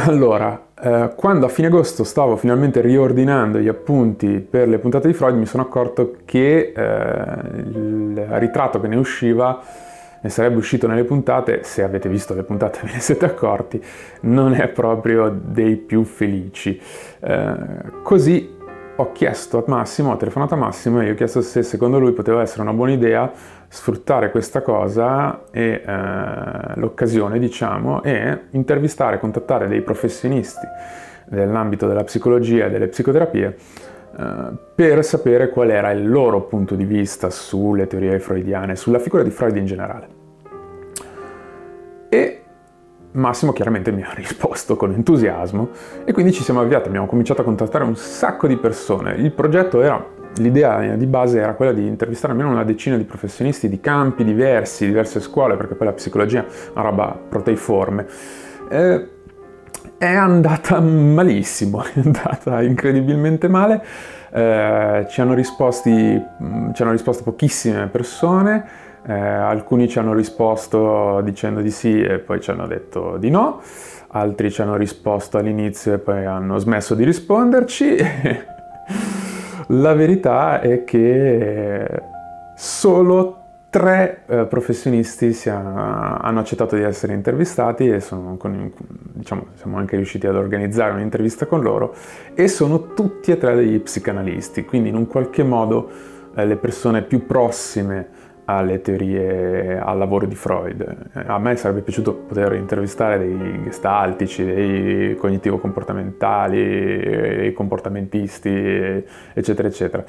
Allora, eh, quando a fine agosto stavo finalmente riordinando gli appunti per le puntate di Freud, mi sono accorto che eh, il ritratto che ne usciva ne sarebbe uscito nelle puntate, se avete visto le puntate ve ne siete accorti, non è proprio dei più felici. Eh, così ho chiesto a Massimo, ho telefonato a Massimo e gli ho chiesto se secondo lui poteva essere una buona idea sfruttare questa cosa e eh, l'occasione, diciamo, e intervistare, contattare dei professionisti nell'ambito della psicologia e delle psicoterapie eh, per sapere qual era il loro punto di vista sulle teorie freudiane, sulla figura di Freud in generale. E Massimo chiaramente mi ha risposto con entusiasmo e quindi ci siamo avviati, abbiamo cominciato a contattare un sacco di persone. Il progetto era, l'idea di base era quella di intervistare almeno una decina di professionisti di campi diversi, diverse scuole, perché poi la psicologia è una roba proteiforme. Eh, è andata malissimo, è andata incredibilmente male. Eh, ci, hanno risposti, ci hanno risposto pochissime persone eh, alcuni ci hanno risposto dicendo di sì e poi ci hanno detto di no, altri ci hanno risposto all'inizio e poi hanno smesso di risponderci. La verità è che solo tre eh, professionisti ha, hanno accettato di essere intervistati e con, diciamo, siamo anche riusciti ad organizzare un'intervista con loro e sono tutti e tre degli psicanalisti, quindi in un qualche modo eh, le persone più prossime alle teorie, al lavoro di Freud. A me sarebbe piaciuto poter intervistare dei gestaltici, dei cognitivo-comportamentali, dei comportamentisti, eccetera, eccetera.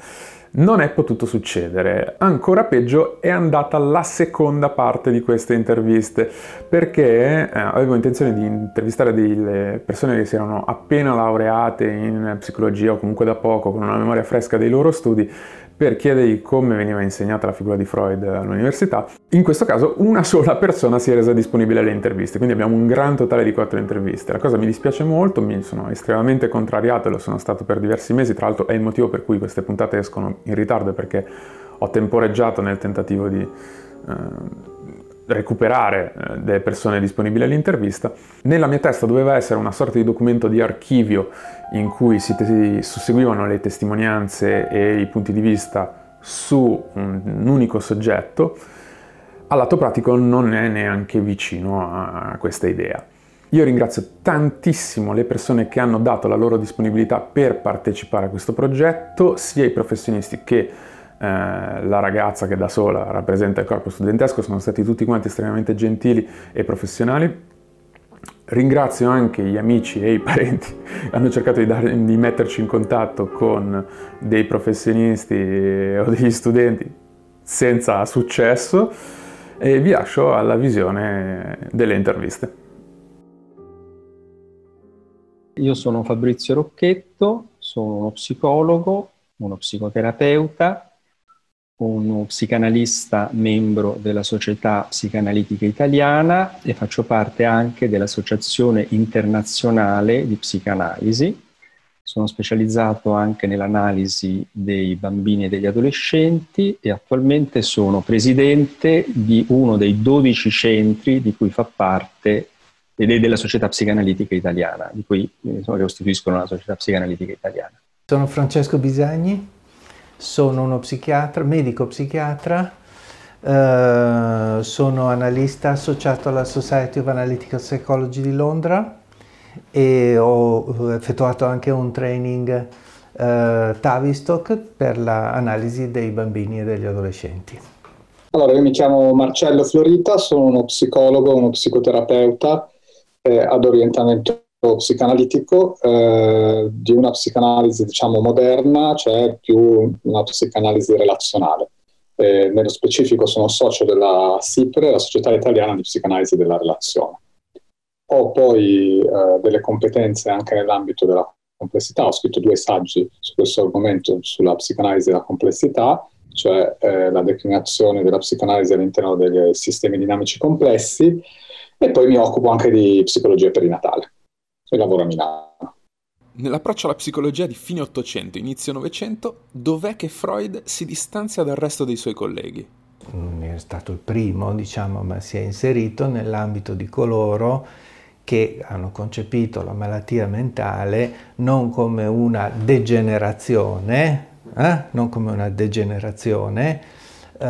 Non è potuto succedere. Ancora peggio è andata la seconda parte di queste interviste, perché eh, avevo intenzione di intervistare delle persone che si erano appena laureate in psicologia o comunque da poco, con una memoria fresca dei loro studi, per chiedergli come veniva insegnata la figura di Freud all'università. In questo caso una sola persona si è resa disponibile alle interviste, quindi abbiamo un gran totale di quattro interviste. La cosa mi dispiace molto, mi sono estremamente contrariato lo sono stato per diversi mesi, tra l'altro è il motivo per cui queste puntate escono in ritardo perché ho temporeggiato nel tentativo di... Eh, recuperare eh, delle persone disponibili all'intervista. Nella mia testa doveva essere una sorta di documento di archivio in cui si, te- susseguivano le testimonianze e i punti di vista su un, un unico soggetto. Al lato pratico non è neanche vicino a questa idea. Io ringrazio tantissimo le persone che hanno dato la loro disponibilità per partecipare a questo progetto, sia i professionisti che eh, la ragazza che da sola rappresenta il corpo studentesco, sono stati tutti quanti estremamente gentili e professionali. Ringrazio anche gli amici e i parenti che hanno cercato di, dare, di metterci in contatto con dei professionisti o degli studenti senza successo e vi lascio alla visione delle interviste. Io sono Fabrizio Rocchetto, sono uno psicologo, uno psicoterapeuta uno psicanalista membro della Società Psicanalitica Italiana e faccio parte anche dell'Associazione Internazionale di Psicanalisi. Sono specializzato anche nell'analisi dei bambini e degli adolescenti e attualmente sono presidente di uno dei 12 centri di cui fa parte della Società Psicanalitica Italiana, di cui insomma, che costituiscono la Società Psicanalitica Italiana. Sono Francesco Bisagni, sono uno psichiatra, medico psichiatra, eh, sono analista associato alla Society of Analytical Psychology di Londra e ho effettuato anche un training eh, Tavistock per l'analisi dei bambini e degli adolescenti. Allora, io mi chiamo Marcello Florita, sono uno psicologo, uno psicoterapeuta eh, ad orientamento psicanalitico eh, di una psicanalisi diciamo moderna, cioè più una psicanalisi relazionale. Eh, nello specifico sono socio della SIPRE, la Società Italiana di Psicanalisi della Relazione. Ho poi eh, delle competenze anche nell'ambito della complessità, ho scritto due saggi su questo argomento, sulla psicanalisi della complessità, cioè eh, la declinazione della psicanalisi all'interno dei sistemi dinamici complessi, e poi mi occupo anche di psicologia perinatale e lavoro a Milano. Nell'approccio alla psicologia di fine Ottocento, inizio Novecento, dov'è che Freud si distanzia dal resto dei suoi colleghi? Non è stato il primo, diciamo, ma si è inserito nell'ambito di coloro che hanno concepito la malattia mentale non come una degenerazione, eh? non come una degenerazione, eh,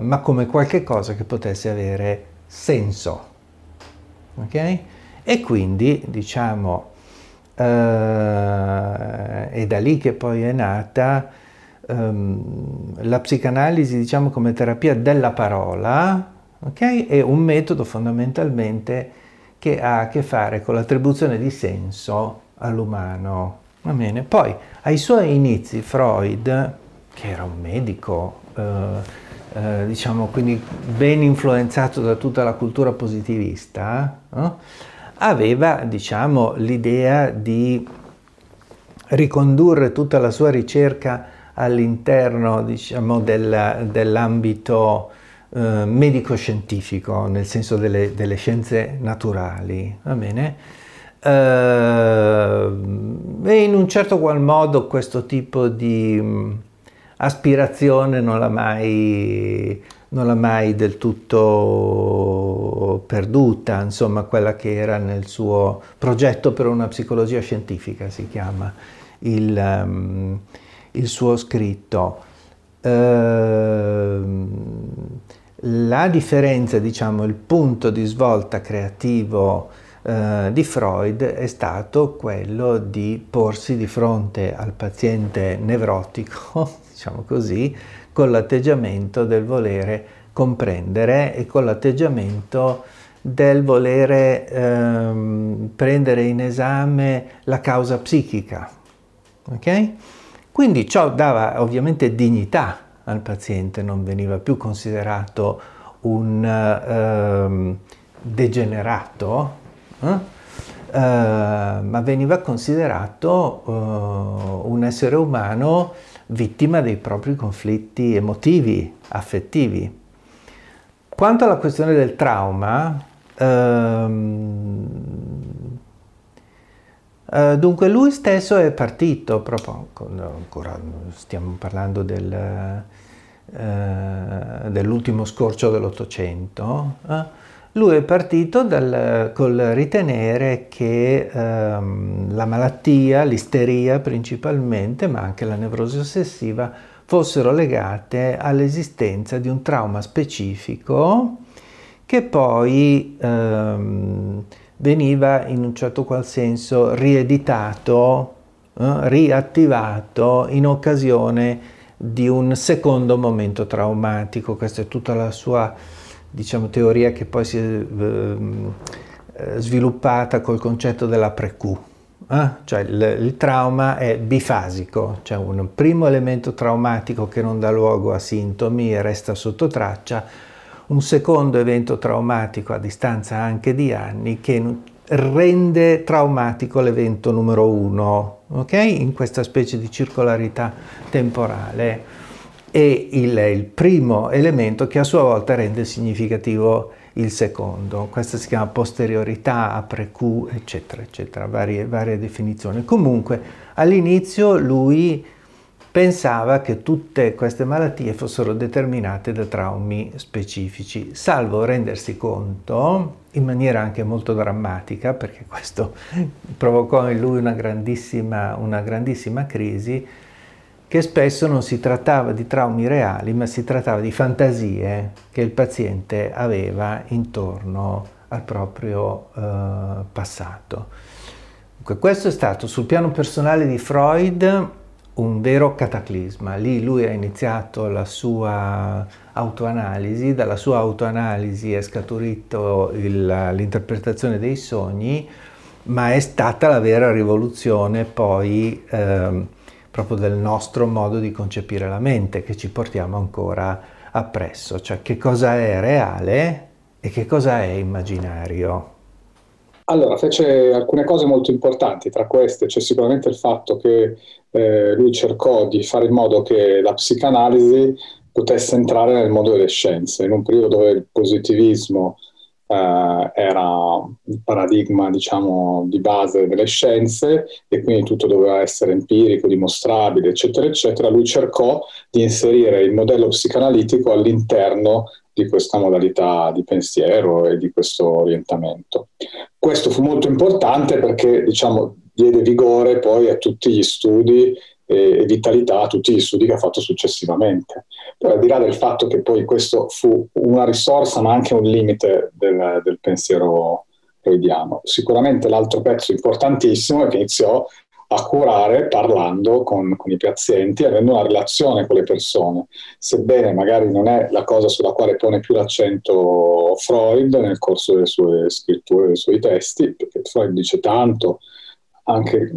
ma come qualche cosa che potesse avere senso. Okay? E quindi, diciamo, eh, è da lì che poi è nata ehm, la psicanalisi, diciamo, come terapia della parola, okay? È un metodo fondamentalmente che ha a che fare con l'attribuzione di senso all'umano. Va bene? Poi, ai suoi inizi, Freud, che era un medico, eh, eh, diciamo quindi ben influenzato da tutta la cultura positivista, no? aveva diciamo, l'idea di ricondurre tutta la sua ricerca all'interno diciamo, del, dell'ambito eh, medico-scientifico, nel senso delle, delle, scienze naturali, va bene? Eh, e in un certo qual modo questo tipo di aspirazione non l'ha mai non l'ha mai del tutto perduta, insomma quella che era nel suo progetto per una psicologia scientifica, si chiama il, um, il suo scritto. Uh, la differenza, diciamo, il punto di svolta creativo uh, di Freud è stato quello di porsi di fronte al paziente nevrotico, diciamo così, con l'atteggiamento del volere comprendere e con l'atteggiamento del volere ehm, prendere in esame la causa psichica. ok? Quindi ciò dava ovviamente dignità al paziente, non veniva più considerato un ehm, degenerato, eh? Uh, ma veniva considerato uh, un essere umano vittima dei propri conflitti emotivi, affettivi. Quanto alla questione del trauma, ehm, eh, dunque lui stesso è partito, proprio, ancora stiamo parlando del, eh, dell'ultimo scorcio dell'Ottocento, eh, lui è partito dal, col ritenere che ehm, la malattia, l'isteria principalmente, ma anche la nevrosi ossessiva, fossero legate all'esistenza di un trauma specifico che poi ehm, veniva in un certo qual senso rieditato, eh, riattivato in occasione di un secondo momento traumatico. Questa è tutta la sua diciamo, teoria che poi si è ehm, eh, sviluppata col concetto della pre-Q. Eh? Cioè il, il, trauma è bifasico, c'è cioè un primo elemento traumatico che non dà luogo a sintomi e resta sotto traccia, un secondo evento traumatico a distanza anche di anni che rende traumatico l'evento numero uno, ok? In questa specie di circolarità temporale e il, il primo elemento che a sua volta rende significativo il secondo. Questa si chiama posteriorità, apre-Q, eccetera, eccetera, varie, varie definizioni. Comunque, all'inizio lui pensava che tutte queste malattie fossero determinate da traumi specifici, salvo rendersi conto, in maniera anche molto drammatica, perché questo provocò in lui una grandissima, una grandissima crisi, che spesso non si trattava di traumi reali, ma si trattava di fantasie che il paziente aveva intorno al proprio eh, passato. Dunque, questo è stato sul piano personale di Freud un vero cataclisma. Lì lui ha iniziato la sua autoanalisi, dalla sua autoanalisi è scaturito il, l'interpretazione dei sogni, ma è stata la vera rivoluzione poi eh, proprio del nostro modo di concepire la mente che ci portiamo ancora appresso, cioè che cosa è reale e che cosa è immaginario. Allora, fece alcune cose molto importanti, tra queste c'è sicuramente il fatto che eh, lui cercò di fare in modo che la psicanalisi potesse entrare nel mondo delle scienze, in un periodo dove il positivismo eh, era il paradigma diciamo, di base delle scienze e quindi tutto doveva essere empirico, dimostrabile, eccetera, eccetera, lui cercò di inserire il modello psicanalitico all'interno di questa modalità di pensiero e di questo orientamento. Questo fu molto importante perché diciamo, diede vigore poi a tutti gli studi e vitalità a tutti gli studi che ha fatto successivamente. Poi al di là del fatto che poi questo fu una risorsa ma anche un limite del, del pensiero freudiano, sicuramente l'altro pezzo importantissimo è che iniziò a curare parlando con, con, i pazienti, avendo una relazione con le persone, sebbene magari non è la cosa sulla quale pone più l'accento Freud nel corso delle sue scritture, dei suoi testi, perché Freud dice tanto, anche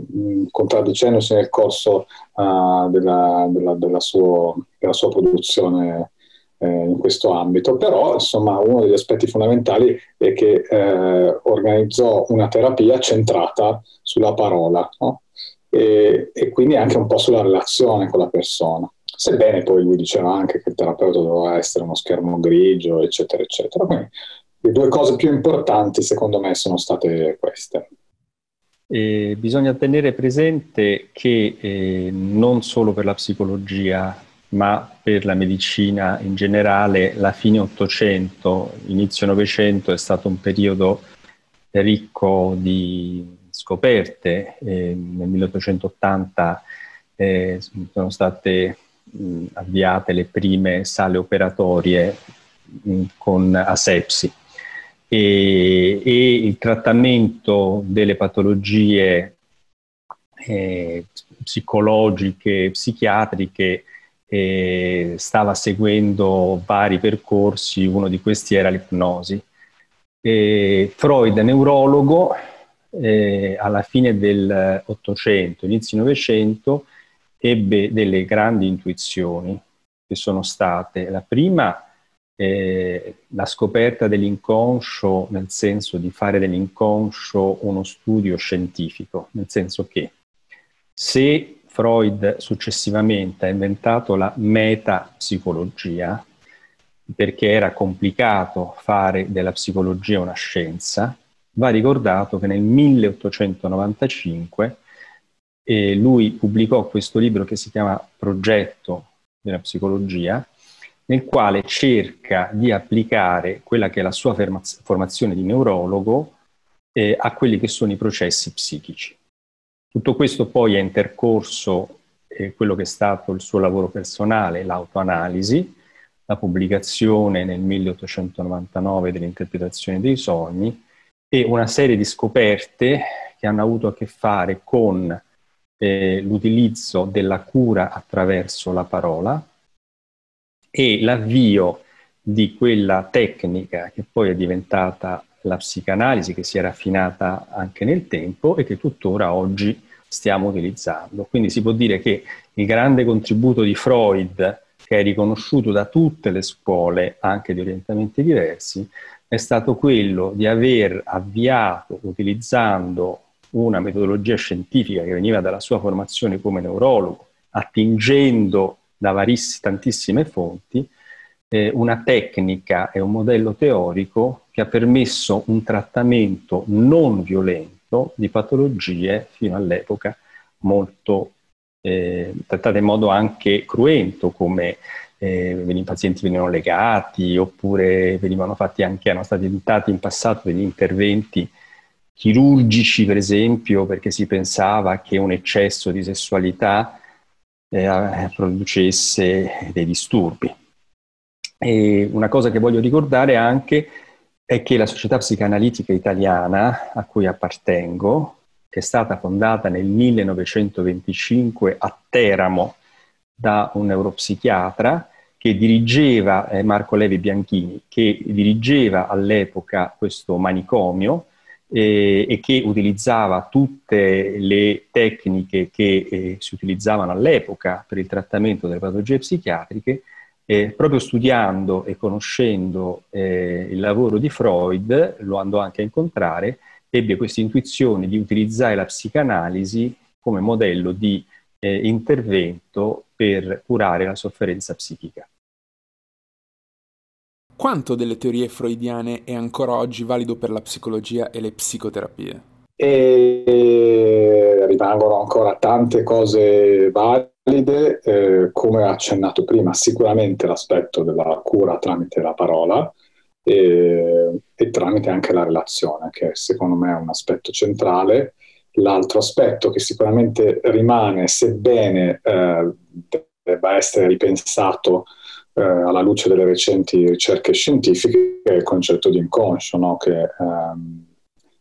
contraddicendosi nel corso uh, della, della, della, suo, della, sua produzione eh, in questo ambito, però insomma uno degli aspetti fondamentali è che eh, organizzò una terapia centrata sulla parola no? e, e, quindi anche un po' sulla relazione con la persona. Sebbene poi lui diceva anche che il terapeuta doveva essere uno schermo grigio, eccetera, eccetera. Quindi le due cose più importanti secondo me sono state queste. E bisogna tenere presente che eh, non solo per la psicologia, ma per la medicina in generale, la fine Ottocento, inizio Novecento è stato un periodo ricco di scoperte. Eh, nel 1880 eh, sono state mh, avviate le prime sale operatorie mh, con asepsi e, e, il trattamento delle patologie eh, psicologiche, psichiatriche eh, stava seguendo vari percorsi, uno di questi era l'ipnosi. E Freud, neurologo, eh, alla fine del Ottocento, inizio Novecento, ebbe delle grandi intuizioni che sono state la prima eh, la scoperta dell'inconscio nel senso di fare dell'inconscio uno studio scientifico, nel senso che se Freud successivamente ha inventato la metapsicologia, perché era complicato fare della psicologia una scienza, va ricordato che nel 1895 eh, lui pubblicò questo libro che si chiama Progetto della psicologia, nel quale cerca di applicare quella che è la sua formazione di neurologo eh, a quelli che sono i processi psichici. Tutto questo poi è intercorso eh, quello che è stato il suo lavoro personale, l'autoanalisi, la pubblicazione nel 1899 dell'interpretazione dei sogni e una serie di scoperte che hanno avuto a che fare con eh, l'utilizzo della cura attraverso la parola, e l'avvio di quella tecnica che poi è diventata la psicanalisi, che si è raffinata anche nel tempo e che tuttora oggi stiamo utilizzando. Quindi si può dire che il grande contributo di Freud, che è riconosciuto da tutte le scuole, anche di orientamenti diversi, è stato quello di aver avviato, utilizzando una metodologia scientifica che veniva dalla sua formazione come neurologo, attingendo da variss- tantissime fonti, eh, una tecnica e un modello teorico che ha permesso un trattamento non violento di patologie fino all'epoca molto eh, trattate in modo anche cruento, come eh, i pazienti venivano legati oppure venivano fatti anche, erano stati tentati in passato degli interventi chirurgici, per esempio, perché si pensava che un eccesso di sessualità eh, producesse dei disturbi. E una cosa che voglio ricordare anche è che la Società Psicanalitica Italiana, a cui appartengo, che è stata fondata nel 1925 a Teramo da un neuropsichiatra che dirigeva, eh, Marco Levi Bianchini, che dirigeva all'epoca questo manicomio, eh, e che utilizzava tutte le tecniche che eh, si utilizzavano all'epoca per il trattamento delle patologie psichiatriche, eh, proprio studiando e conoscendo eh, il lavoro di Freud, lo andò anche a incontrare, ebbe questa intuizione di utilizzare la psicanalisi come modello di eh, intervento per curare la sofferenza psichica. Quanto delle teorie freudiane è ancora oggi valido per la psicologia e le psicoterapie? E rimangono ancora tante cose valide eh, come accennato prima, sicuramente l'aspetto della cura tramite la parola e, e, tramite anche la relazione, che secondo me è un aspetto centrale. L'altro aspetto che sicuramente rimane, sebbene eh, debba essere ripensato eh, alla luce delle recenti ricerche scientifiche, è il concetto di inconscio, no? che ehm,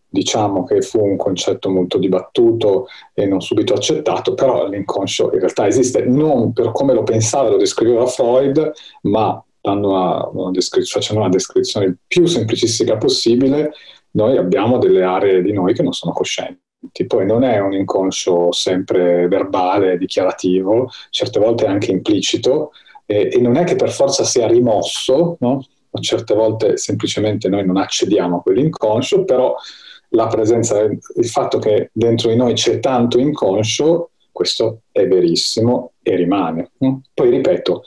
diciamo che fu un concetto molto dibattuto e non subito accettato, però l'inconscio in realtà esiste non per come lo pensava e lo descriveva Freud, ma una, una facendo una descrizione più semplicistica possibile, noi abbiamo delle aree di noi che non sono coscienti. Poi non è un inconscio sempre verbale, dichiarativo, certe volte anche implicito, e, e non è che per forza sia rimosso, no? certe volte semplicemente noi non accediamo a quell'inconscio, però la presenza, il fatto che dentro di noi c'è tanto inconscio, questo è verissimo e rimane. Poi ripeto,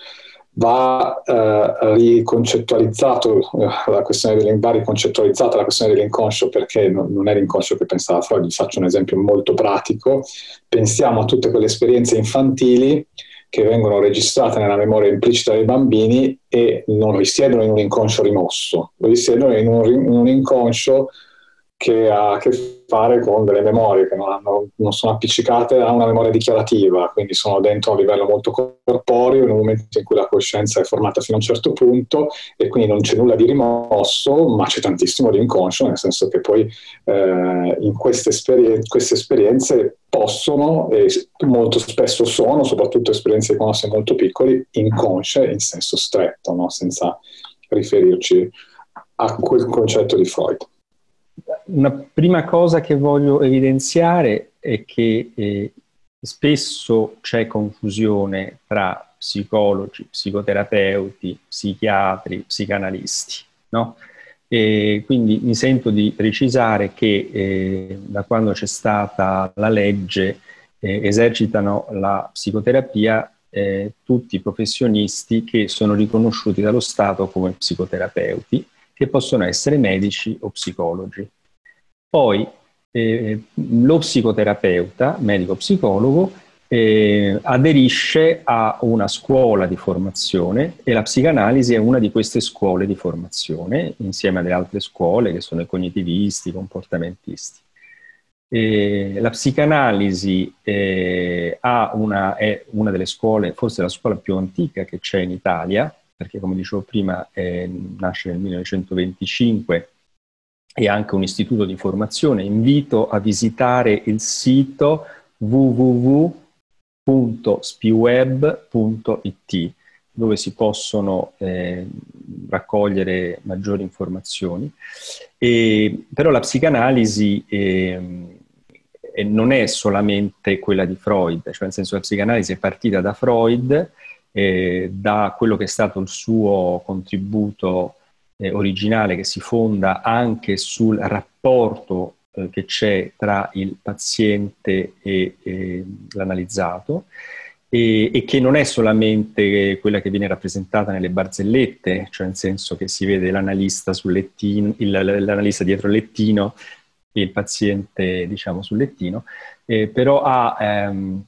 va eh, riconcettualizzato eh, la questione va riconcettualizzata la questione dell'inconscio perché non, non, è l'inconscio che pensava Freud. Vi faccio un esempio molto pratico. Pensiamo a tutte quelle esperienze infantili che vengono registrate nella memoria implicita dei bambini e non risiedono in un inconscio rimosso, risiedono in un, in un inconscio che ha a che fare con delle memorie che non, hanno, non, sono appiccicate a una memoria dichiarativa, quindi sono dentro a un livello molto corporeo in un momento in cui la coscienza è formata fino a un certo punto e quindi non c'è nulla di rimosso, ma c'è tantissimo di inconscio, nel senso che poi eh, in queste, esperien- queste, esperienze possono e molto spesso sono, soprattutto esperienze di conosce molto piccoli, inconsce in senso stretto, no? senza riferirci a quel concetto di Freud una prima cosa che voglio evidenziare è che eh, spesso c'è confusione tra psicologi, psicoterapeuti, psichiatri, psicanalisti, no? E quindi mi sento di precisare che eh, da quando c'è stata la legge eh, esercitano la psicoterapia eh, tutti i professionisti che sono riconosciuti dallo Stato come psicoterapeuti, che possono essere medici o psicologi. Poi eh, lo psicoterapeuta, medico psicologo, eh, aderisce a una scuola di formazione e la psicanalisi è una di queste scuole di formazione, insieme alle altre scuole che sono i cognitivisti, i comportamentisti. Eh, la psicanalisi eh, una, è una delle scuole, forse la scuola più antica che c'è in Italia, perché come dicevo prima eh, nasce nel 1925 e anche un istituto di formazione. Invito a visitare il sito www.spiweb.it dove si possono eh, raccogliere maggiori informazioni. E, però la psicanalisi eh, non è solamente quella di Freud, cioè nel senso la psicanalisi è partita da Freud, eh, da quello che è stato il suo contributo eh, originale che si fonda anche sul rapporto eh, che c'è tra il paziente e, e l'analizzato e, e, che non è solamente quella che viene rappresentata nelle barzellette, cioè nel senso che si vede l'analista, sul lettino, il, l'analista dietro il lettino e il paziente diciamo sul lettino, eh, però ha ehm,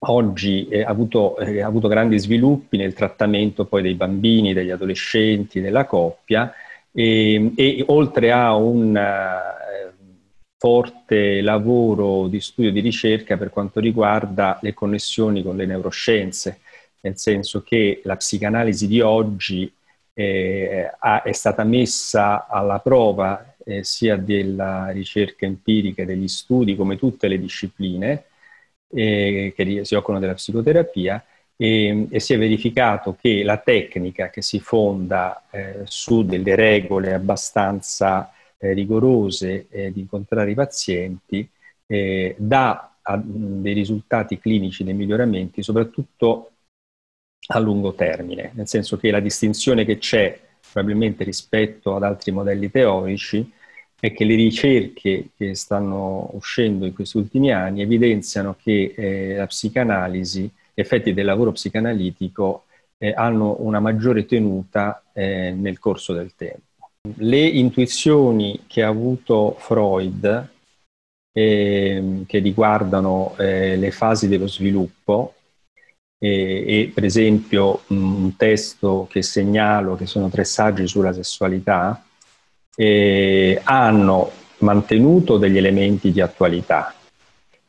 oggi eh, ha, avuto, eh, avuto, grandi sviluppi nel trattamento poi dei bambini, degli adolescenti, della coppia e, e oltre a un eh, forte lavoro di studio di ricerca per quanto riguarda le connessioni con le neuroscienze, nel senso che la psicanalisi di oggi ha, è stata messa alla prova sia della ricerca empirica e degli studi come tutte le discipline, eh, che si occupano della psicoterapia e, e, si è verificato che la tecnica che si fonda eh, su delle regole abbastanza eh, rigorose eh, di incontrare i pazienti eh, dà a, dei risultati clinici, dei miglioramenti, soprattutto a lungo termine, nel senso che la distinzione che c'è probabilmente rispetto ad altri modelli teorici è che le ricerche che stanno uscendo in questi ultimi anni evidenziano che eh, la psicanalisi, gli effetti del lavoro psicanalitico eh, hanno una maggiore tenuta eh, nel corso del tempo. Le intuizioni che ha avuto Freud, ehm, che riguardano eh, le fasi dello sviluppo, e, e per esempio un testo che segnalo, che sono tre saggi sulla sessualità, eh, hanno mantenuto degli elementi di attualità,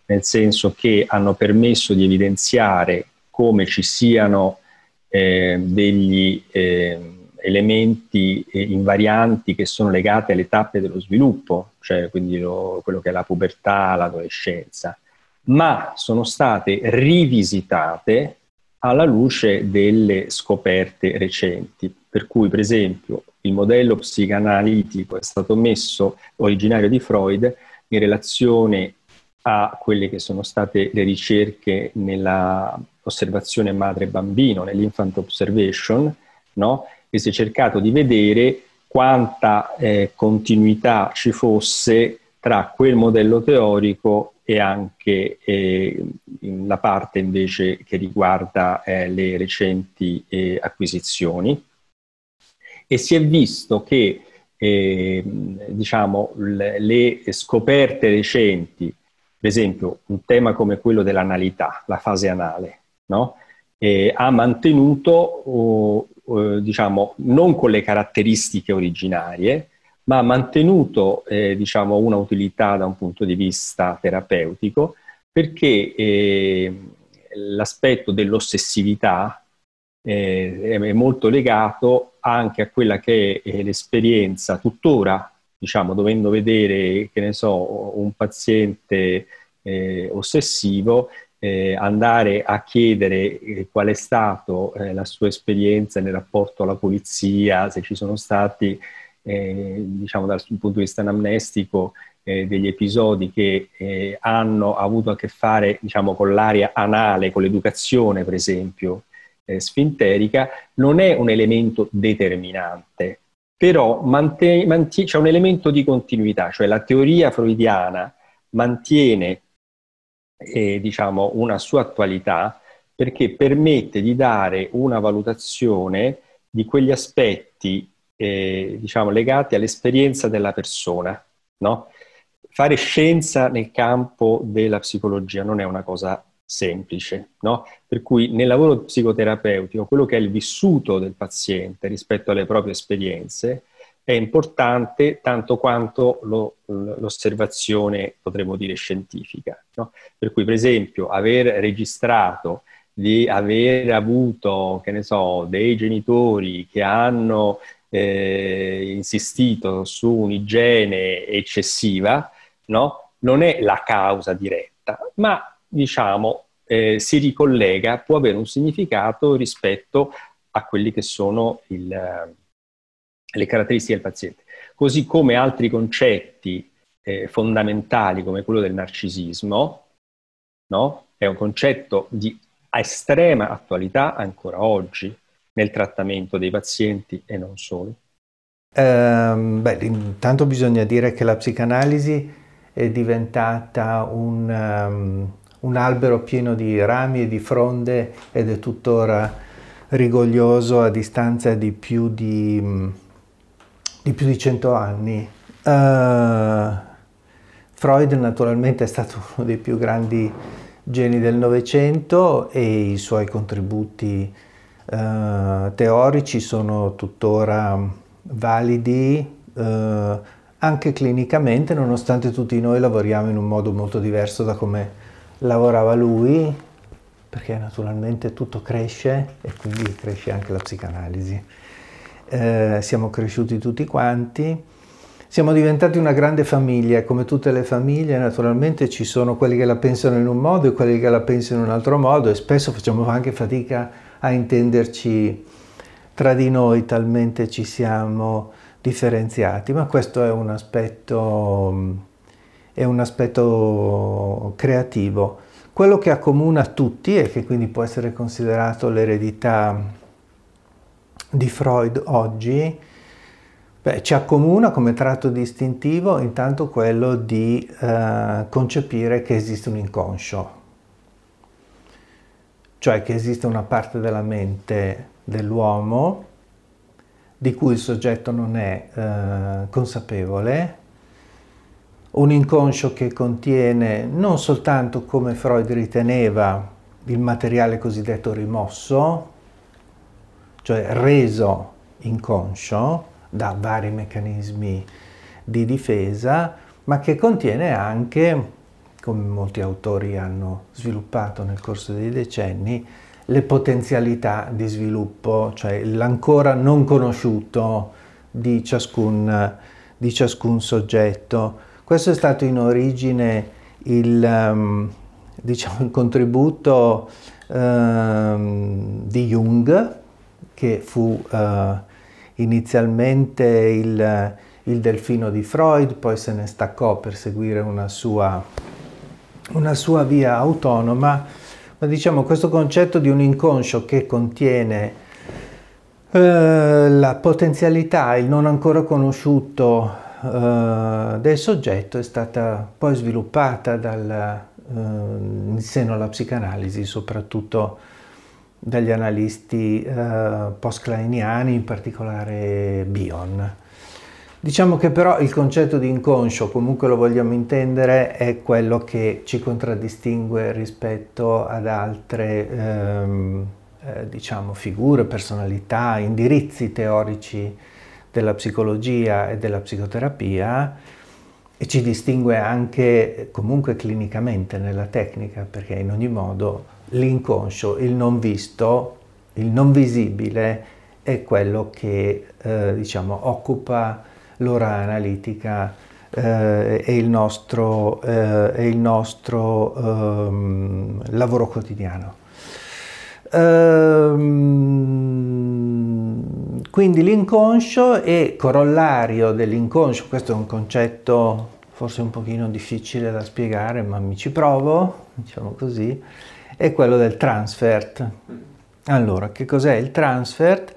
nel senso che hanno permesso di evidenziare come ci siano eh, degli eh, elementi invarianti che sono legati alle tappe dello sviluppo, cioè quindi lo, quello che è la pubertà, l'adolescenza, ma sono state rivisitate alla luce delle scoperte recenti. Per cui, per esempio, il modello psicanalitico è stato messo originario di Freud in relazione a quelle che sono state le ricerche nell'osservazione madre-bambino, nell'infant observation, no? e si è cercato di vedere quanta eh, continuità ci fosse tra quel modello teorico e anche eh, la parte invece che riguarda eh, le recenti eh, acquisizioni. E si è visto che ehm, diciamo, le, le scoperte recenti per esempio, un tema come quello dell'analità, la fase anale, no? eh, ha mantenuto, oh, oh, diciamo, non con le caratteristiche originarie, ma ha mantenuto, eh, diciamo, una utilità da un punto di vista terapeutico, perché eh, l'aspetto dell'ossessività eh, è molto legato anche a quella che è l'esperienza tuttora diciamo, dovendo vedere, che ne so, un paziente eh, ossessivo, eh, andare a chiedere eh, qual è stata eh, la sua esperienza nel rapporto alla polizia, se ci sono stati, eh, diciamo dal punto di vista anamnestico, eh, degli episodi che hanno avuto a che fare diciamo, con l'area anale, con l'educazione per esempio, sfinterica, non è un elemento determinante però mante- mantie- c'è un elemento di continuità, cioè la teoria freudiana mantiene eh, diciamo, una sua attualità perché permette di dare una valutazione di quegli aspetti eh, diciamo, legati all'esperienza della persona. No? Fare scienza nel campo della psicologia non è una cosa semplice, no? Per cui nel lavoro psicoterapeutico quello che è il vissuto del paziente rispetto alle proprie esperienze è importante tanto quanto lo, l'osservazione, potremmo dire, scientifica. No? Per cui, per esempio, aver registrato di aver avuto, che ne so, dei genitori che hanno eh, insistito su un'igiene eccessiva, no? non è la causa diretta, ma diciamo, eh, si ricollega, può avere un significato rispetto a quelli che sono il, eh, le caratteristiche del paziente. Così come altri concetti eh, fondamentali come quello del narcisismo, no? è un concetto di estrema attualità ancora oggi nel trattamento dei pazienti e non solo. Um, beh, intanto bisogna dire che la psicanalisi è diventata un, um, un albero pieno di rami e di fronde ed è tuttora rigoglioso a distanza di più di, di, più di 100 anni. Uh, Freud naturalmente è stato uno dei più grandi geni del Novecento e i suoi contributi uh, teorici sono tuttora validi uh, anche clinicamente, nonostante tutti noi lavoriamo in un modo molto diverso da come lavorava lui, perché naturalmente tutto cresce e quindi cresce anche la psicanalisi. Eh, siamo cresciuti tutti quanti, siamo diventati una grande famiglia, come tutte le famiglie naturalmente ci sono quelli che la pensano in un modo e quelli che la pensano in un altro modo e spesso facciamo anche fatica a intenderci tra di noi, talmente ci siamo differenziati, ma questo è un aspetto è un aspetto creativo. Quello che accomuna tutti e che quindi può essere considerato l'eredità di Freud oggi, beh, ci accomuna come tratto distintivo intanto quello di eh, concepire che esiste un inconscio, cioè che esiste una parte della mente dell'uomo di cui il soggetto non è eh, consapevole un inconscio che contiene non soltanto come Freud riteneva il materiale cosiddetto rimosso, cioè reso inconscio da vari meccanismi di difesa, ma che contiene anche, come molti autori hanno sviluppato nel corso dei decenni, le potenzialità di sviluppo, cioè l'ancora non conosciuto di ciascun, di ciascun soggetto. Questo è stato in origine il, um, diciamo, il contributo um, di Jung, che fu uh, inizialmente il, il, delfino di Freud, poi se ne staccò per seguire una sua, una sua via autonoma, ma diciamo questo concetto di un inconscio che contiene eh, la potenzialità, il non ancora conosciuto eh, del soggetto è stata poi sviluppata dal, eh, in seno alla psicanalisi, soprattutto dagli analisti eh, post-kleiniani, in particolare Bion. Diciamo che però il concetto di inconscio, comunque lo vogliamo intendere, è quello che ci contraddistingue rispetto ad altre ehm, eh, diciamo, figure, personalità, indirizzi teorici della psicologia e della psicoterapia e ci distingue anche comunque clinicamente nella tecnica, perché in ogni modo l'inconscio, il non visto, il non visibile è quello che eh, diciamo, occupa l'ora analitica eh, e il nostro, eh, il nostro ehm, lavoro quotidiano. Ehm, quindi l'inconscio è corollario dell'inconscio, questo è un concetto forse un pochino difficile da spiegare, ma mi ci provo, diciamo così è quello del transfert. Allora, che cos'è il transfert?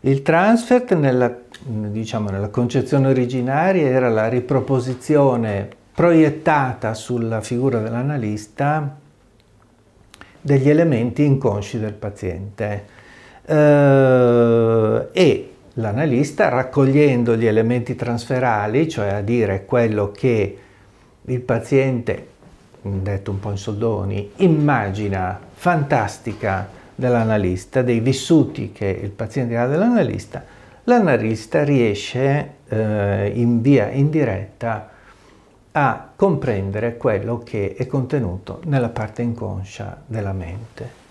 Il transfert nella, diciamo, nella concezione originaria era la riproposizione proiettata sulla figura dell'analista degli elementi inconsci del paziente eh, e l'analista raccogliendo gli elementi transferali, cioè a dire quello che il paziente detto un po' in soldoni, immagina fantastica dell'analista, dei vissuti che il paziente ha dell'analista, l'analista riesce eh, in via indiretta a comprendere quello che è contenuto nella parte inconscia della mente.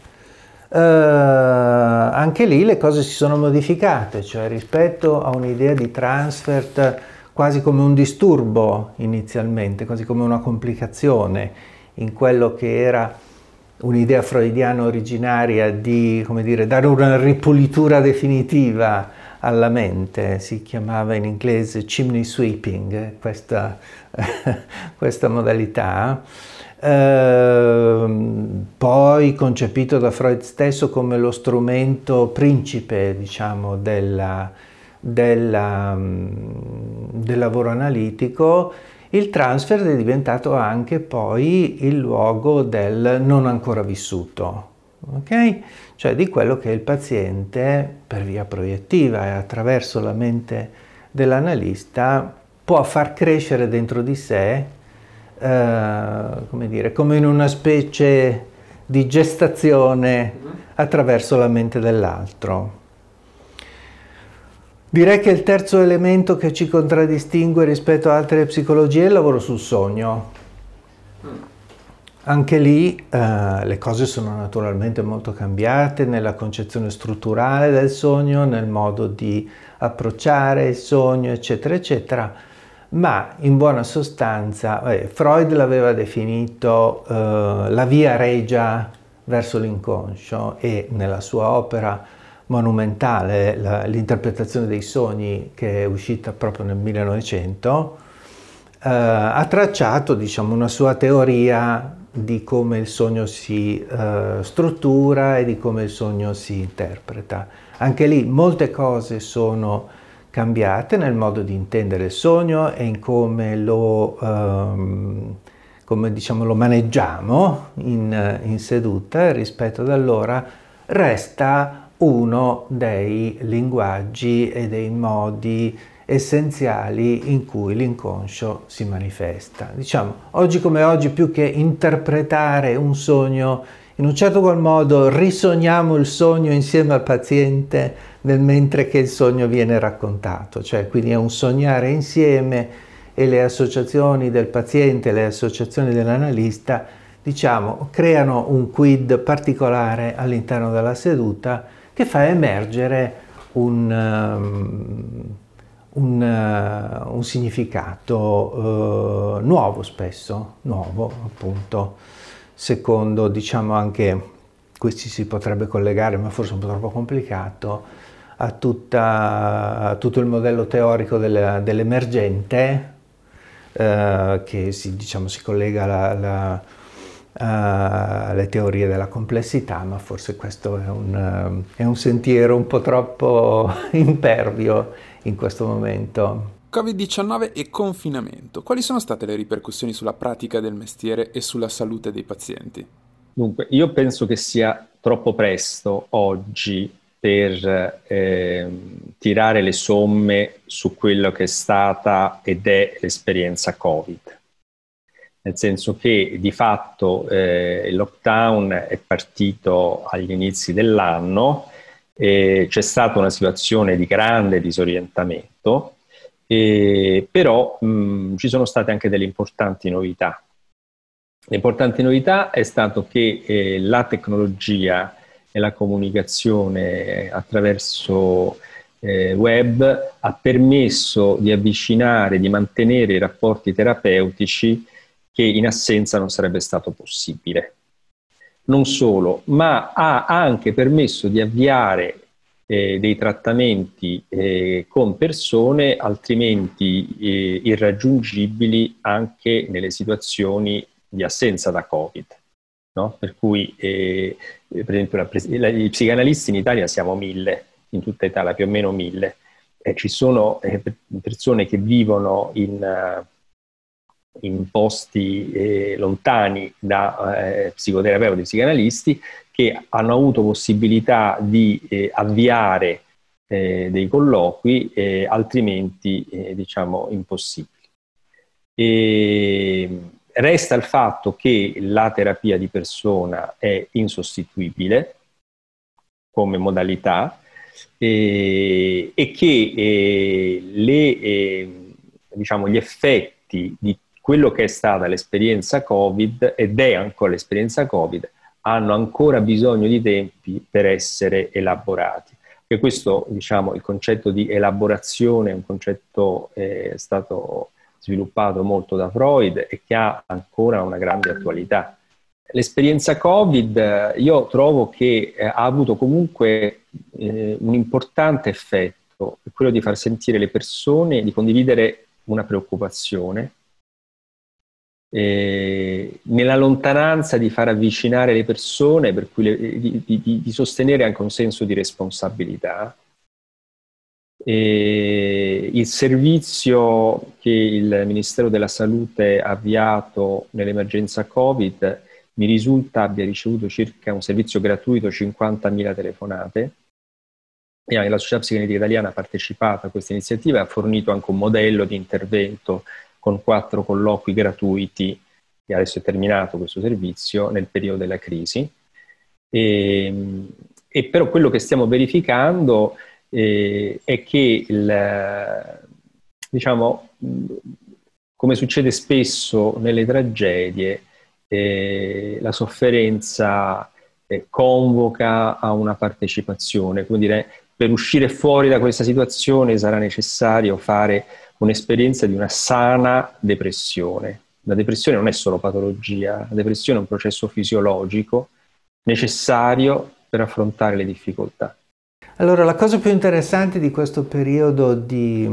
Uh, anche lì le cose si sono modificate, cioè rispetto a un'idea di transfert quasi come un disturbo inizialmente, quasi come una complicazione in quello che era un'idea freudiana originaria di dire, dare una ripulitura definitiva alla mente, si chiamava in inglese chimney sweeping, questa, questa modalità, eh, poi concepito da Freud stesso come lo strumento principe, diciamo, della, della, mm, del lavoro analitico, il transfer è diventato anche poi il luogo del non ancora vissuto, ok? Cioè di quello che il paziente per via proiettiva e attraverso la mente dell'analista può far crescere dentro di sé, eh, come dire, come in una specie di gestazione attraverso la mente dell'altro. Direi che il terzo elemento che ci contraddistingue rispetto ad altre psicologie è il lavoro sul sogno. Anche lì eh, le cose sono naturalmente molto cambiate nella concezione strutturale del sogno, nel modo di approcciare il sogno, eccetera, eccetera, ma in buona sostanza eh, Freud l'aveva definito eh, la via regia verso l'inconscio e nella sua opera monumentale, la, l'interpretazione dei sogni che è uscita proprio nel 1900, eh, ha tracciato diciamo, una sua teoria di come il sogno si eh, struttura e di come il sogno si interpreta. Anche lì molte cose sono cambiate nel modo di intendere il sogno e in come lo, ehm, come, diciamo, lo maneggiamo in, in seduta rispetto ad allora resta uno dei linguaggi e dei modi essenziali in cui l'inconscio si manifesta. Diciamo, oggi come oggi più che interpretare un sogno in un certo qual modo risogniamo il sogno insieme al paziente nel mentre che il sogno viene raccontato, cioè quindi è un sognare insieme e le associazioni del paziente, le associazioni dell'analista, diciamo, creano un quid particolare all'interno della seduta che fa emergere un, um, un, uh, un significato uh, nuovo spesso, nuovo appunto, secondo diciamo anche, questi si potrebbe collegare ma forse un po' troppo complicato, a, tutta, a tutto il modello teorico del, dell'emergente uh, che si, diciamo, si collega alla, alla alle teorie della complessità, ma forse questo è un, è un sentiero un po' troppo impervio in questo momento. Covid-19 e confinamento. Quali sono state le ripercussioni sulla pratica del mestiere e sulla salute dei pazienti? Dunque, io penso che sia troppo presto oggi per eh, tirare le somme su quello che è stata ed è l'esperienza Covid nel senso che di fatto eh, il lockdown è partito agli inizi dell'anno, e c'è stata una situazione di grande disorientamento, però mh, ci sono state anche delle importanti novità. L'importante novità è stato che eh, la tecnologia e la comunicazione attraverso eh, web ha permesso di avvicinare, di mantenere i rapporti terapeutici che in assenza non sarebbe stato possibile. Non solo, ma ha anche permesso di avviare eh, dei trattamenti eh, con persone altrimenti eh, irraggiungibili anche nelle situazioni di assenza da Covid. No? Per cui, eh, per esempio, la, i psicanalisti in Italia siamo mille, in tutta Italia più o meno mille. ci sono eh, persone che vivono in in posti eh, lontani da eh, psicoterapeuti psicanalisti che hanno avuto possibilità di eh, avviare eh, dei colloqui altrimenti eh, diciamo impossibili. E resta il fatto che la terapia di persona è insostituibile come modalità e, e che eh, le, diciamo, gli effetti di quello che è stata l'esperienza Covid ed è ancora l'esperienza Covid, hanno ancora bisogno di tempi per essere elaborati. E questo, diciamo, il concetto di elaborazione è un concetto eh, stato sviluppato molto da Freud e che ha ancora una grande attualità. L'esperienza Covid io trovo che eh, ha avuto comunque eh, un importante effetto, quello di far sentire le persone, di condividere una preoccupazione, eh, nella lontananza di far avvicinare le persone, per cui le, di, di, di, sostenere anche un senso di responsabilità. E il servizio che il Ministero della Salute ha avviato nell'emergenza Covid mi risulta abbia ricevuto circa un servizio gratuito 50.000 telefonate e la Società Psicanalitica Italiana ha partecipato a questa iniziativa e ha fornito anche un modello di intervento con quattro colloqui gratuiti, e adesso è terminato questo servizio, nel periodo della crisi. E, e però quello che stiamo verificando eh, è che, il, diciamo, come succede spesso nelle tragedie, eh, la sofferenza eh, convoca a una partecipazione, come dire, per uscire fuori da questa situazione sarà necessario fare un'esperienza di una sana depressione. La depressione non è solo patologia, la depressione è un processo fisiologico necessario per affrontare le difficoltà. Allora, la cosa più interessante di questo periodo di,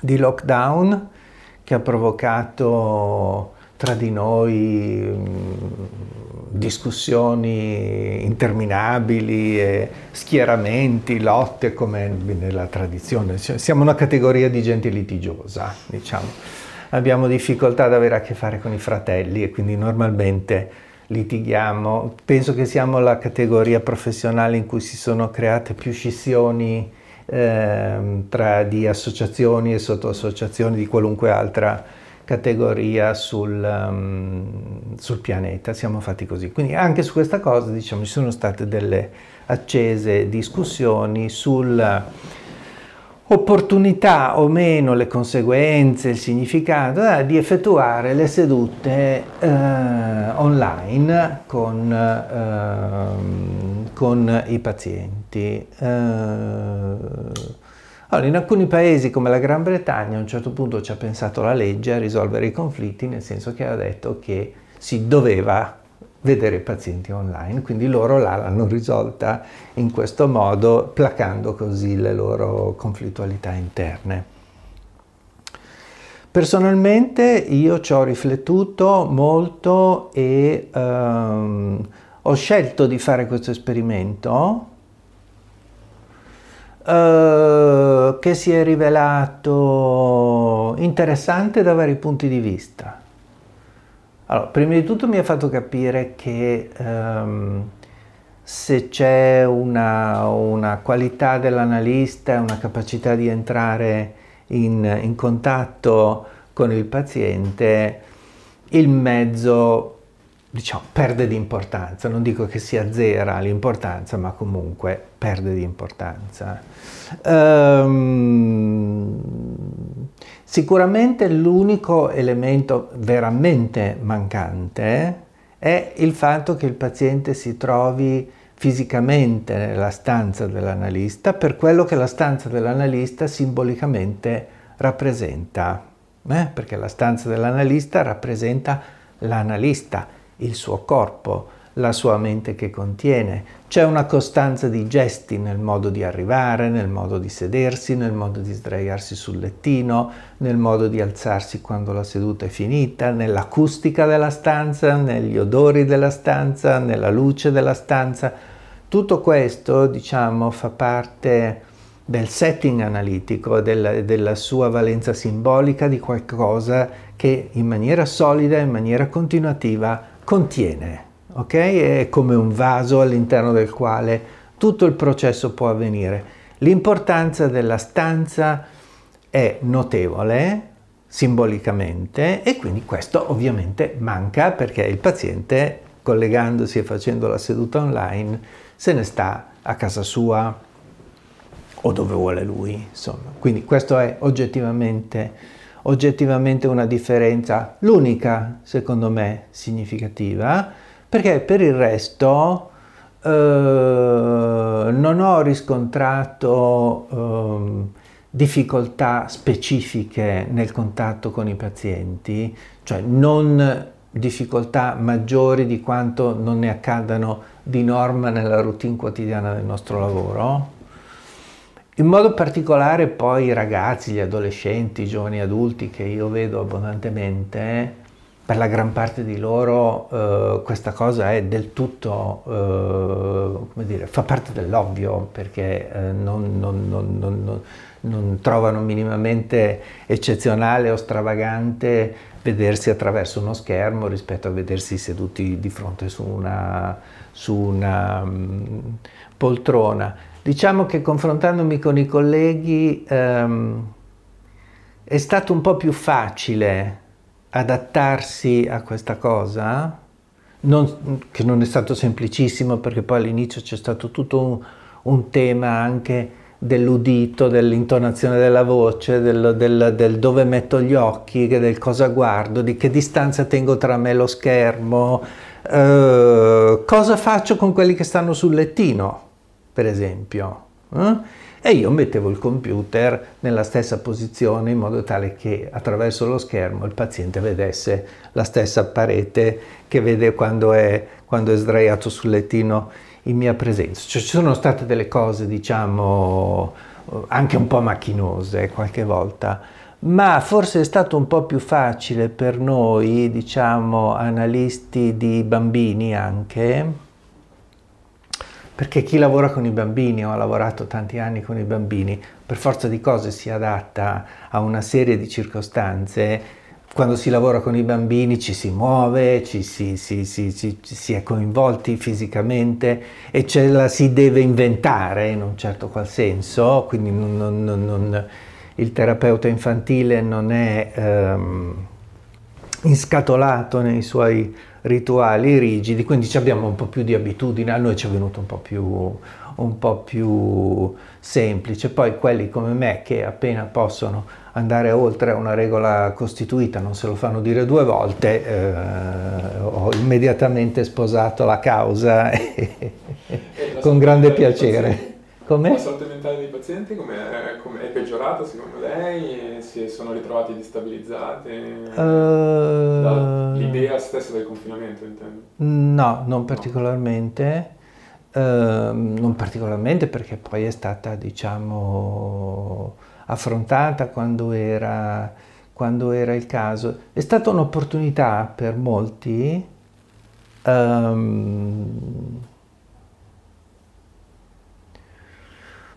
di lockdown che ha provocato tra di noi discussioni interminabili, e schieramenti, lotte come nella tradizione. Siamo una categoria di gente litigiosa, diciamo. Abbiamo difficoltà ad avere a che fare con i fratelli e quindi normalmente litighiamo. Penso che siamo la categoria professionale in cui si sono create più scissioni eh, tra di associazioni e sottoassociazioni di qualunque altra categoria sul, um, sul, pianeta, siamo fatti così. Quindi anche su questa cosa diciamo, ci sono state delle accese discussioni sul opportunità o meno, le conseguenze, il significato eh, di effettuare le sedute eh, online con, eh, con, i pazienti. Eh, allora, in alcuni paesi come la Gran Bretagna a un certo punto ci ha pensato la legge a risolvere i conflitti, nel senso che ha detto che si doveva vedere i pazienti online, quindi loro l'hanno risolta in questo modo, placando così le loro conflittualità interne. Personalmente io ci ho riflettuto molto e um, ho scelto di fare questo esperimento uh, che si è rivelato interessante da vari punti di vista. Allora, prima di tutto mi ha fatto capire che um, se c'è una, una, qualità dell'analista una capacità di entrare in, in contatto con il paziente, il mezzo diciamo, perde di importanza. Non dico che si azzera l'importanza, ma comunque perde di importanza. Um, Sicuramente l'unico elemento veramente mancante è il fatto che il paziente si trovi fisicamente nella stanza dell'analista per quello che la stanza dell'analista simbolicamente rappresenta, eh? perché la stanza dell'analista rappresenta l'analista, il suo corpo, la sua mente che contiene. C'è una costanza di gesti nel modo di arrivare, nel modo di sedersi, nel modo di sdraiarsi sul lettino, nel modo di alzarsi quando la seduta è finita, nell'acustica della stanza, negli odori della stanza, nella luce della stanza. Tutto questo, diciamo, fa parte del setting analitico, della, della sua valenza simbolica di qualcosa che in maniera solida, in maniera continuativa contiene ok? È come un vaso all'interno del quale tutto il processo può avvenire. L'importanza della stanza è notevole simbolicamente e quindi questo ovviamente manca perché il paziente collegandosi e facendo la seduta online se ne sta a casa sua o dove vuole lui, insomma. Quindi questo è oggettivamente, oggettivamente una differenza, l'unica secondo me significativa perché per il resto eh, non ho riscontrato eh, difficoltà specifiche nel contatto con i pazienti, cioè non difficoltà maggiori di quanto non ne accadano di norma nella routine quotidiana del nostro lavoro. In modo particolare poi i ragazzi, gli adolescenti, i giovani adulti che io vedo abbondantemente, per la gran parte di loro eh, questa cosa è del tutto, eh, come dire, fa parte dell'ovvio perché eh, non, non, non, non, trovano minimamente eccezionale o stravagante vedersi attraverso uno schermo rispetto a vedersi seduti di fronte su una, su una um, poltrona. Diciamo che confrontandomi con i colleghi um, è stato un po' più facile adattarsi a questa cosa, non, che non è stato semplicissimo perché poi all'inizio c'è stato tutto un, un tema anche dell'udito, dell'intonazione della voce, del, del, del, dove metto gli occhi, del cosa guardo, di che distanza tengo tra me e lo schermo, eh, cosa faccio con quelli che stanno sul lettino, per esempio. Eh? E io mettevo il computer nella stessa posizione in modo tale che attraverso lo schermo il paziente vedesse la stessa parete che vede quando è, quando è sdraiato sul lettino in mia presenza. Cioè, ci sono state delle cose, diciamo, anche un po' macchinose qualche volta, ma forse è stato un po' più facile per noi, diciamo, analisti di bambini anche, perché chi lavora con i bambini o ha lavorato tanti anni con i bambini, per forza di cose si adatta a una serie di circostanze. Quando si lavora con i bambini ci si muove, ci si, si, si, si è coinvolti fisicamente e ce la si deve inventare in un certo qual senso, quindi non, non, non, il terapeuta infantile non è... Um, inscatolato nei suoi rituali rigidi, quindi abbiamo un po' più di abitudine, a noi ci è venuto un po' più, un po' più semplice, poi quelli come me che appena possono andare oltre una regola costituita, non se lo fanno dire due volte, eh, ho immediatamente sposato la causa con grande piacere. Come? La salute mentale dei pazienti come è, peggiorata secondo lei? Si sono ritrovati destabilizzati? Uh, l'idea stessa del confinamento intendo? No, non particolarmente. Uh, non particolarmente perché poi è stata diciamo affrontata quando era, quando era il caso. È stata un'opportunità per molti um,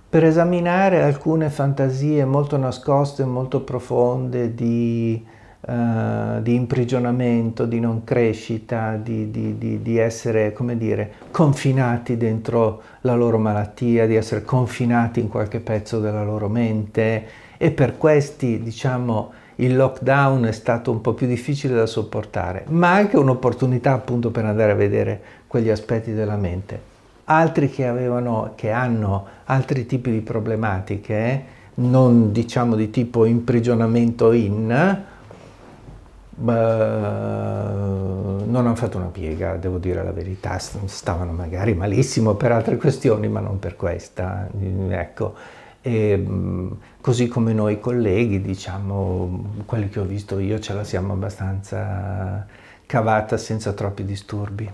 per esaminare alcune fantasie molto nascoste, molto profonde di, uh, di imprigionamento, di non crescita, di, di, di, essere, come dire, confinati dentro la loro malattia, di essere confinati in qualche pezzo della loro mente. E per questi, diciamo, il lockdown è stato un po' più difficile da sopportare, ma anche un'opportunità appunto per andare a vedere quegli aspetti della mente altri che, avevano, che hanno altri tipi di problematiche, non diciamo di tipo imprigionamento in, non hanno fatto una piega, devo dire la verità, stavano magari malissimo per altre questioni, ma non per questa. Ecco. E, così come noi colleghi, diciamo, quelli che ho visto io, ce la siamo abbastanza cavata senza troppi disturbi.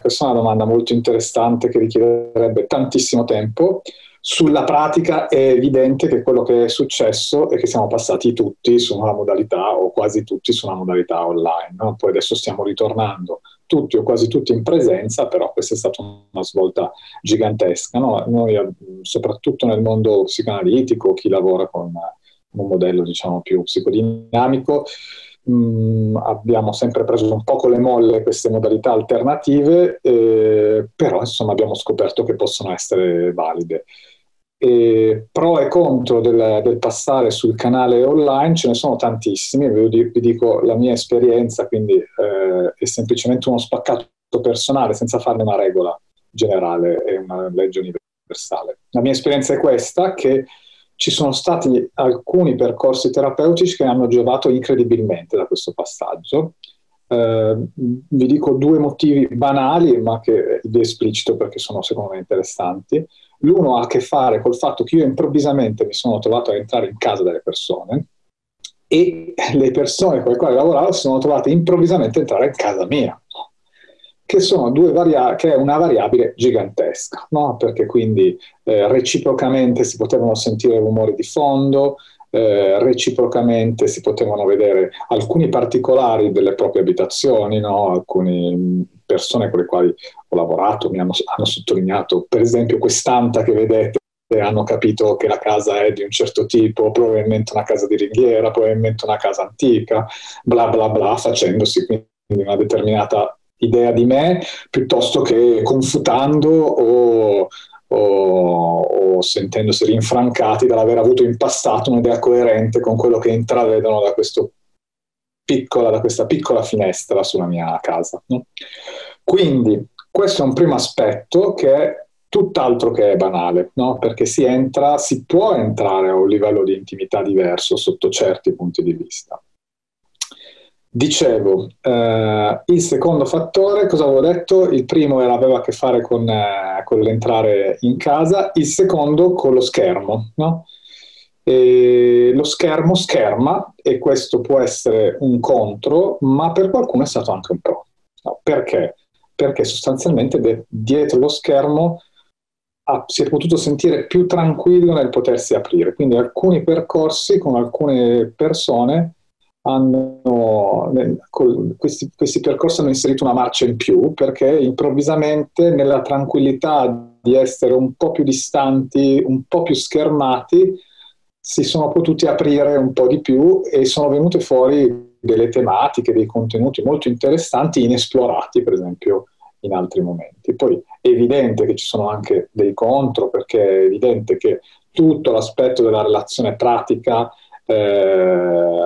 Questa è una domanda molto interessante che richiederebbe tantissimo tempo. Sulla pratica è evidente che quello che è successo è che siamo passati tutti su una modalità, o quasi tutti su una modalità online. No? Poi adesso stiamo ritornando tutti o quasi tutti in presenza, però questa è stata una svolta gigantesca. No? Noi, soprattutto nel mondo psicoanalitico, chi lavora con un modello diciamo, più psicodinamico, mh, mm, abbiamo sempre preso un po' con le molle queste modalità alternative, eh, però insomma abbiamo scoperto che possono essere valide. E pro e contro del, del, passare sul canale online ce ne sono tantissimi, vi, dico la mia esperienza, quindi eh, è semplicemente uno spaccato personale senza farne una regola generale e una legge universale. La mia esperienza è questa, che ci sono stati alcuni percorsi terapeutici che hanno giovato incredibilmente da questo passaggio. Eh, vi dico due motivi banali, ma che vi esplicito perché sono secondo me interessanti. L'uno ha a che fare col fatto che io improvvisamente mi sono trovato a entrare in casa delle persone e le persone con le quali lavoravo si sono trovate improvvisamente a entrare in casa mia che, varia- che è una variabile gigantesca, no? perché quindi eh, reciprocamente si potevano sentire rumori di fondo, eh, reciprocamente si potevano vedere alcuni particolari delle proprie abitazioni, no? alcune persone con le quali ho lavorato mi hanno, hanno sottolineato, per esempio quest'anta che vedete hanno capito che la casa è di un certo tipo, probabilmente una casa di ringhiera, probabilmente una casa antica, bla bla bla, facendosi quindi una determinata idea di me piuttosto che confutando o, o, o sentendosi rinfrancati dall'aver avuto in passato un'idea coerente con quello che intravedono da, piccola, da questa piccola finestra sulla mia casa. No? Quindi questo è un primo aspetto che è tutt'altro che banale, no? perché si entra, si può entrare a un livello di intimità diverso sotto certi punti di vista. Dicevo, eh, il secondo fattore, cosa avevo detto? Il primo era, aveva a che fare con, eh, con l'entrare in casa, il secondo con lo schermo. No? lo schermo scherma e questo può essere un contro, ma per qualcuno è stato anche un pro. No, perché? Perché sostanzialmente de- dietro lo schermo ha, si è potuto sentire più tranquillo nel potersi aprire. Quindi alcuni percorsi con alcune persone hanno, questi, questi, percorsi hanno inserito una marcia in più perché improvvisamente nella tranquillità di essere un po' più distanti, un po' più schermati, si sono potuti aprire un po' di più e sono venute fuori delle tematiche, dei contenuti molto interessanti, inesplorati per esempio in altri momenti. Poi è evidente che ci sono anche dei contro perché è evidente che tutto l'aspetto della relazione pratica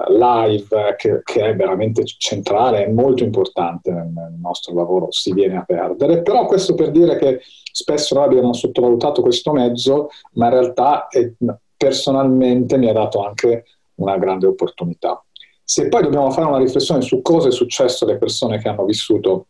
live che, che, è veramente centrale, è molto importante nel, nostro lavoro, si viene a perdere, però questo per dire che spesso noi abbiamo sottovalutato questo mezzo, ma in realtà è, personalmente mi ha dato anche una grande opportunità. Se poi dobbiamo fare una riflessione su cosa è successo alle persone che hanno vissuto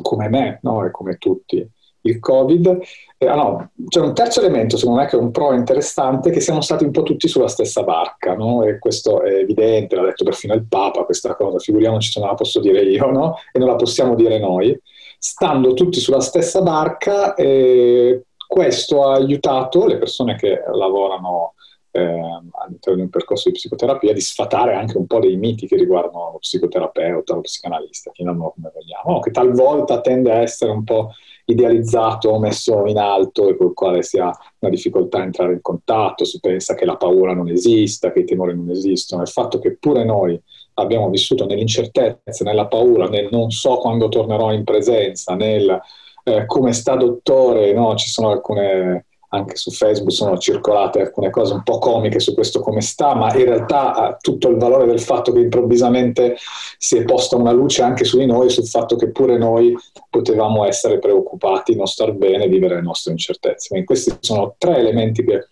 come me no? e come tutti il Covid, eh, ah no, c'è un terzo elemento secondo me che è un pro interessante, che siamo stati un po' tutti sulla stessa barca, no? e questo è evidente, l'ha detto perfino il Papa questa cosa, figuriamoci se non la posso dire io, no? e non la possiamo dire noi, stando tutti sulla stessa barca, eh, questo ha aiutato le persone che lavorano eh, all'interno di un percorso di psicoterapia di sfatare anche un po' dei miti che riguardano lo psicoterapeuta, lo psicanalista, chiamiamolo come vogliamo, che talvolta tende a essere un po' idealizzato, messo in alto e col quale si ha una difficoltà a entrare in contatto, si pensa che la paura non esista, che i timori non esistono, il fatto che pure noi abbiamo vissuto nell'incertezza, nella paura, nel non so quando tornerò in presenza, nel eh, come sta dottore, no? ci sono alcune anche su Facebook sono circolate alcune cose un po' comiche su questo come sta, ma in realtà ha tutto il valore del fatto che improvvisamente si è posta una luce anche su di noi, sul fatto che pure noi potevamo essere preoccupati, non star bene, vivere le nostre incertezze. Quindi questi sono tre elementi che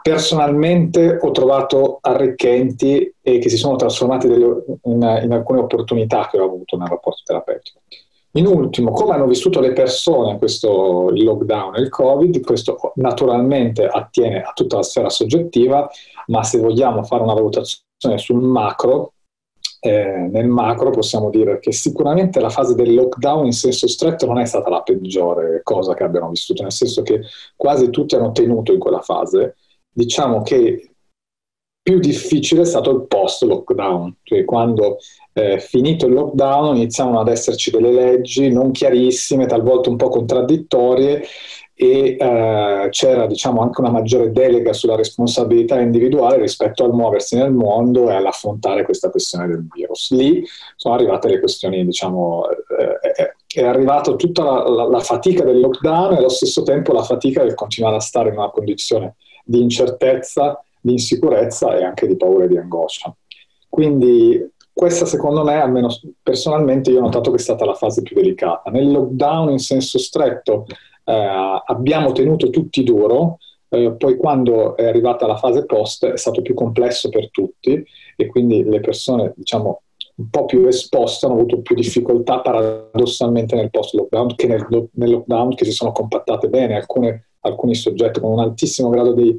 personalmente ho trovato arricchenti e che si sono trasformati in alcune opportunità che ho avuto nel rapporto terapeutico. In ultimo, come hanno vissuto le persone questo lockdown il Covid, questo naturalmente attiene a tutta la sfera soggettiva, ma se vogliamo fare una valutazione sul macro, eh, nel macro possiamo dire che sicuramente la fase del lockdown in senso stretto non è stata la peggiore cosa che abbiamo vissuto, nel senso che quasi tutti hanno tenuto in quella fase. Diciamo che più difficile è stato il post-lockdown, cioè quando eh, finito il lockdown iniziavano ad esserci delle leggi non chiarissime, talvolta un po' contraddittorie e eh, c'era diciamo, anche una maggiore delega sulla responsabilità individuale rispetto al muoversi nel mondo e all'affrontare questa questione del virus. Lì sono arrivate le questioni, diciamo, eh, eh è arrivata tutta la, la, la fatica del lockdown e allo stesso tempo la fatica del continuare a stare in una condizione di incertezza, di insicurezza e anche di paura e di angoscia. Quindi questa secondo me, almeno personalmente, io ho notato che è stata la fase più delicata. Nel lockdown in senso stretto eh, abbiamo tenuto tutti duro, eh, poi quando è arrivata la fase post è stato più complesso per tutti e quindi le persone, diciamo, un po' più esposte hanno avuto più difficoltà paradossalmente nel post-lockdown che nel, nel lockdown che si sono compattate bene. Alcune, alcuni soggetti con un altissimo grado di,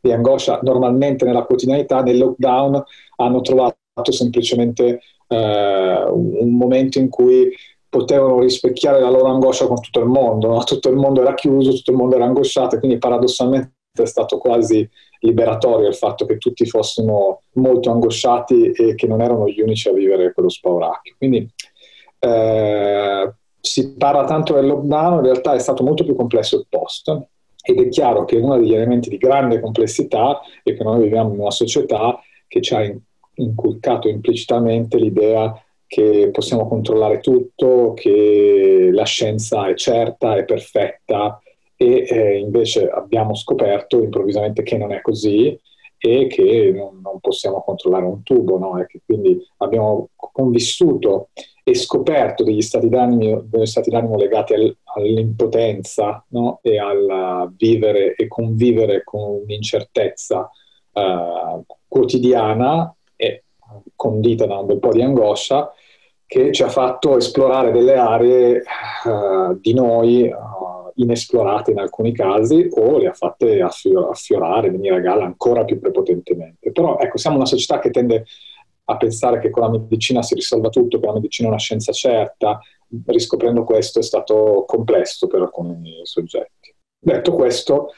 di angoscia normalmente nella quotidianità, nel lockdown hanno trovato semplicemente eh, un momento in cui potevano rispecchiare la loro angoscia con tutto il mondo, no? tutto il mondo era chiuso, tutto il mondo era angosciato quindi paradossalmente è stato quasi liberatorio il fatto che tutti fossimo molto angosciati e che non erano gli unici a vivere quello spauracchio. Quindi eh, si parla tanto del lockdown, in realtà è stato molto più complesso il post ed è chiaro che uno degli elementi di grande complessità è che noi viviamo in una società che ci ha inculcato implicitamente l'idea che possiamo controllare tutto, che la scienza è certa, è perfetta e eh, invece abbiamo scoperto improvvisamente che non è così e che non, non possiamo controllare un tubo, no? quindi abbiamo convissuto e scoperto degli stati d'animo, degli stati d'animo legati al, all'impotenza no? e al vivere e convivere con un'incertezza uh, quotidiana condita da un bel po' di angoscia, che ci ha fatto esplorare delle aree uh, di noi uh, inesplorate in alcuni casi o le ha fatte affior- affiorare, venire a galla ancora più prepotentemente. Però ecco, siamo una società che tende a pensare che con la medicina si risolva tutto, che la medicina è una scienza certa, riscoprendo questo è stato complesso per alcuni soggetti. Detto questo,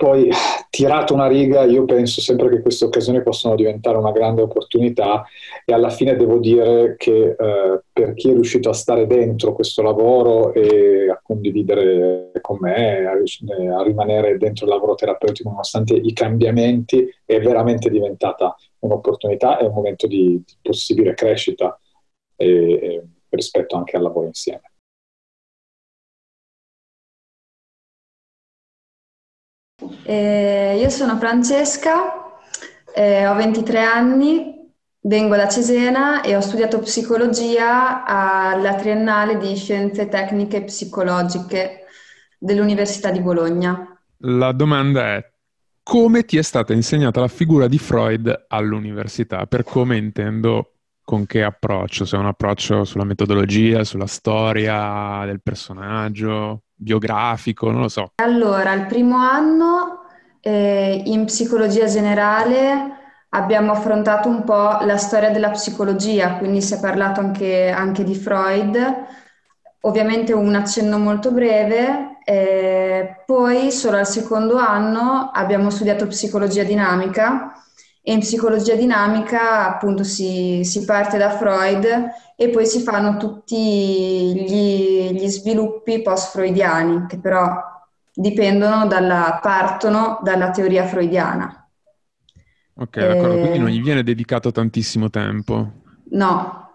poi, tirato una riga, io penso sempre che queste occasioni possano diventare una grande opportunità e alla fine devo dire che eh, per chi è riuscito a stare dentro questo lavoro e a condividere con me, a, a rimanere dentro il lavoro terapeutico nonostante i cambiamenti, è veramente diventata un'opportunità e un momento di, di possibile crescita e, e rispetto anche al lavoro insieme. Eh, io sono Francesca, Eh, ho 23 anni, vengo da Cesena e ho studiato psicologia alla triennale di scienze tecniche psicologiche dell'Università di Bologna. La domanda è come ti è stata insegnata la figura di Freud all'università? Per come intendo con che approccio? Se è un approccio sulla metodologia, sulla storia del personaggio, biografico, non lo so. Allora, il primo anno eh, in psicologia generale abbiamo affrontato un po' la storia della psicologia, quindi si è parlato anche, anche di Freud, ovviamente un accenno molto breve, eh, poi solo al secondo anno abbiamo studiato psicologia dinamica e in psicologia dinamica appunto si, si parte da Freud e poi si fanno tutti gli, gli sviluppi post-freudiani che però dipendono dalla, partono dalla teoria freudiana. Ok, d'accordo, quindi non gli viene dedicato tantissimo tempo. No,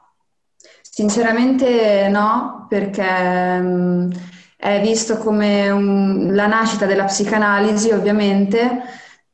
sinceramente no, perché mh, è visto come un, la nascita della psicanalisi, ovviamente,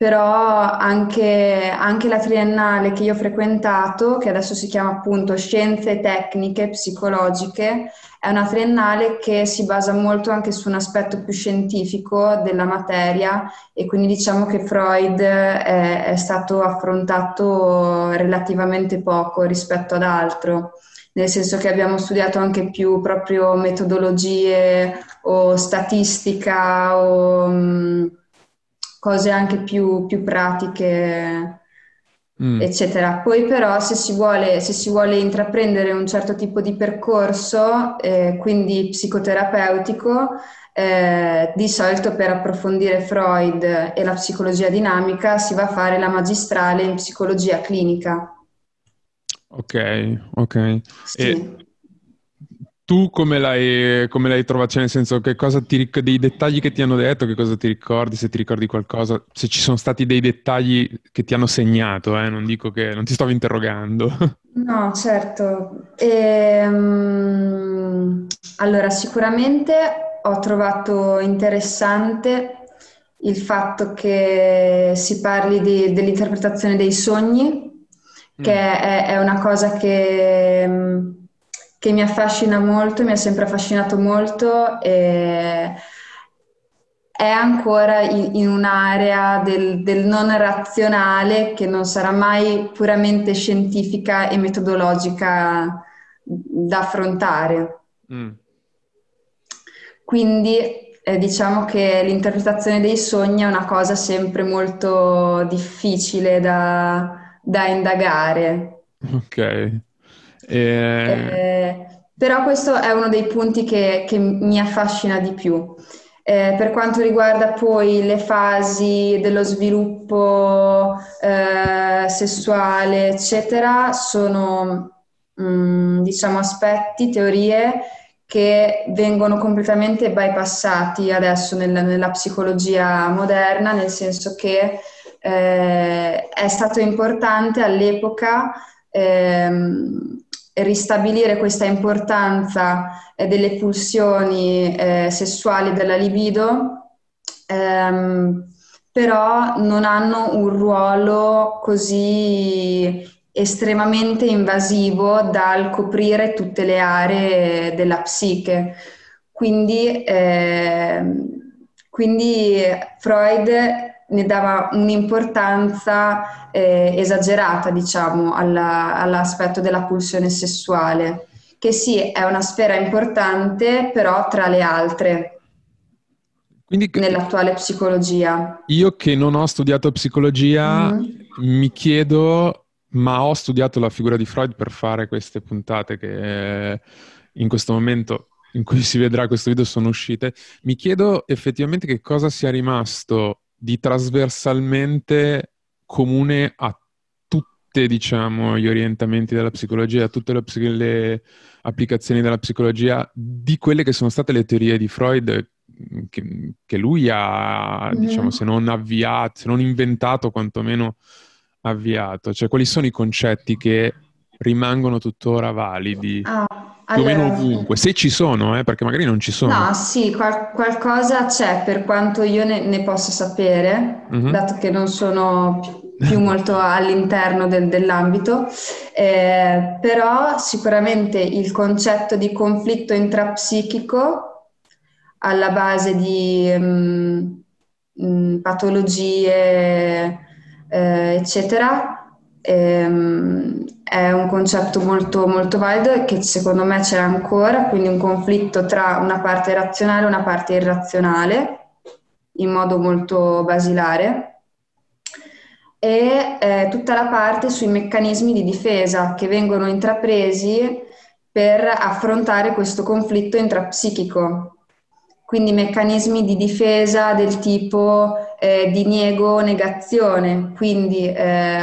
però anche, anche, la triennale che io ho frequentato, che adesso si chiama appunto Scienze Tecniche Psicologiche, è una triennale che si basa molto anche su un aspetto più scientifico della materia e quindi diciamo che Freud è, è stato affrontato relativamente poco rispetto ad altro nel senso che abbiamo studiato anche più proprio metodologie o statistica o mm, cose anche più, più pratiche, mm. eccetera. Poi però se si, vuole, se si vuole intraprendere un certo tipo di percorso, eh, quindi psicoterapeutico, eh, di solito per approfondire Freud e la psicologia dinamica si va a fare la magistrale in psicologia clinica. Ok, ok. Sì. E tu come l'hai, come l'hai trovato? Cioè, nel senso, che cosa ti dei dettagli che ti hanno detto, che cosa ti ricordi, se ti ricordi qualcosa, se ci sono stati dei dettagli che ti hanno segnato, eh? non dico che non ti stavo interrogando. No, certo. Ehm, allora, sicuramente ho trovato interessante il fatto che si parli di, dell'interpretazione dei sogni, che mm. è, è, una cosa che che mi affascina molto, mi ha sempre affascinato molto e è ancora in, in un'area del, del, non razionale che non sarà mai puramente scientifica e metodologica da affrontare. Mm. Quindi eh, diciamo che l'interpretazione dei sogni è una cosa sempre molto difficile da, da indagare. Ok. E... Eh, però questo è uno dei punti che, che mi affascina di più. Eh, per quanto riguarda poi le fasi dello sviluppo eh, sessuale, eccetera, sono mh, mm, diciamo aspetti, teorie che vengono completamente bypassati adesso nel, nella psicologia moderna, nel senso che eh, è stato importante all'epoca ehm, ristabilire questa importanza eh, delle pulsioni eh, sessuali della libido, ehm, però non hanno un ruolo così estremamente invasivo dal coprire tutte le aree della psiche. Quindi, eh, quindi Freud ne dava un'importanza eh, esagerata, diciamo, alla, all'aspetto della pulsione sessuale, che sì, è una sfera importante, però tra le altre. Quindi, nell'attuale psicologia. Io che non ho studiato psicologia, mm-hmm. mi chiedo, ma ho studiato la figura di Freud per fare queste puntate che in questo momento in cui si vedrà questo video sono uscite, mi chiedo effettivamente che cosa sia rimasto di trasversalmente comune a tutti diciamo, gli orientamenti della psicologia, a tutte le, le, applicazioni della psicologia, di quelle che sono state le teorie di Freud che, che lui ha, mm. diciamo, se non avviato, se non inventato, quantomeno avviato. Cioè, quali sono i concetti che rimangono tuttora validi? Ah più o meno ovunque, se ci sono, eh, perché magari non ci sono. No, sì, qual- qualcosa c'è per quanto io ne, ne possa sapere, mm-hmm. dato che non sono più molto all'interno del, dell'ambito, eh, però sicuramente il concetto di conflitto intrapsichico alla base di um, um, patologie, eh, eccetera, ehm, è un concetto molto, molto valido e che secondo me c'è ancora, quindi un conflitto tra una parte razionale e una parte irrazionale, in modo molto basilare e eh, tutta la parte sui meccanismi di difesa che vengono intrapresi per affrontare questo conflitto intrapsichico. Quindi meccanismi di difesa del tipo eh, diniego negazione, quindi eh,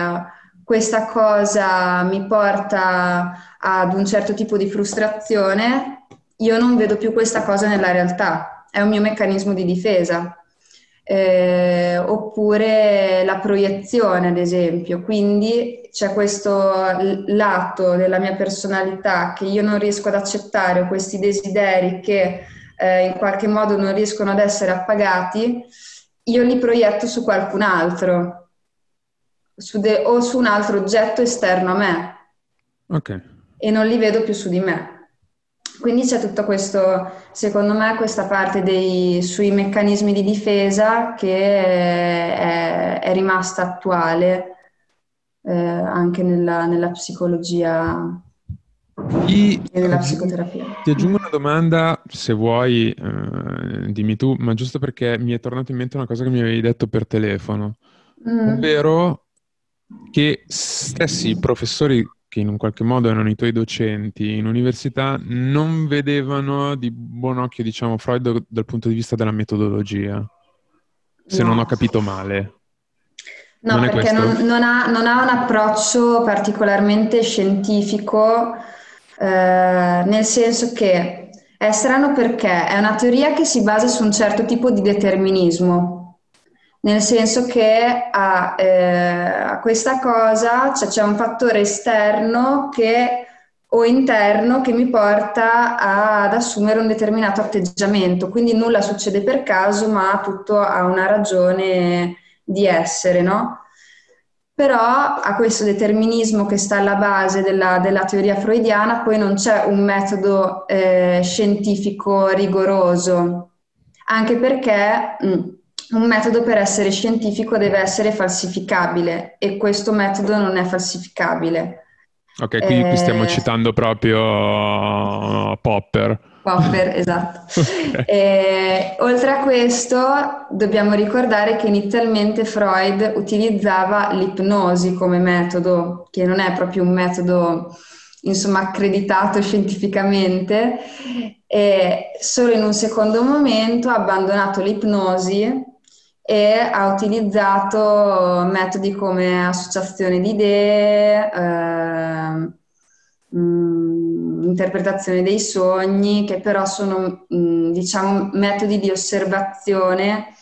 questa cosa mi porta ad un certo tipo di frustrazione, io non vedo più questa cosa nella realtà, è un mio meccanismo di difesa. Eh, oppure la proiezione, ad esempio. Quindi c'è questo lato della mia personalità che io non riesco ad accettare, questi desideri che eh, in qualche modo non riescono ad essere appagati, io li proietto su qualcun altro su de- o su un altro oggetto esterno a me. Okay. E non li vedo più su di me. Quindi c'è tutto questo, secondo me, questa parte dei, sui meccanismi di difesa che è, è rimasta attuale eh, anche nella, nella psicologia e nella psicoterapia. Ti aggiungo una domanda, se vuoi, eh, dimmi tu, ma giusto perché mi è tornato in mente una cosa che mi avevi detto per telefono, mm. ovvero che stessi professori che in un qualche modo erano i tuoi docenti in università, non vedevano di buon occhio, diciamo, Freud dal punto di vista della metodologia, se no. non ho capito male. No, non perché non, non, ha, non, ha, un approccio particolarmente scientifico, eh, nel senso che è strano perché è una teoria che si basa su un certo tipo di determinismo, nel senso che a, eh, a questa cosa cioè, c'è un fattore esterno che, o interno che mi porta a, ad assumere un determinato atteggiamento, quindi nulla succede per caso, ma tutto ha una ragione di essere, no? Però a questo determinismo che sta alla base della, della teoria freudiana poi non c'è un metodo eh, scientifico rigoroso, anche perché... Mh, mm, un metodo per essere scientifico deve essere falsificabile e questo metodo non è falsificabile. Ok, quindi eh... qui stiamo eh, citando proprio Popper. Popper, esatto. okay. e, oltre a questo, dobbiamo ricordare che inizialmente Freud utilizzava l'ipnosi come metodo, che non è proprio un metodo insomma accreditato scientificamente, e solo in un secondo momento ha abbandonato l'ipnosi e ha utilizzato metodi come associazione di idee, eh, mh, interpretazione dei sogni, che però sono mh, diciamo metodi di osservazione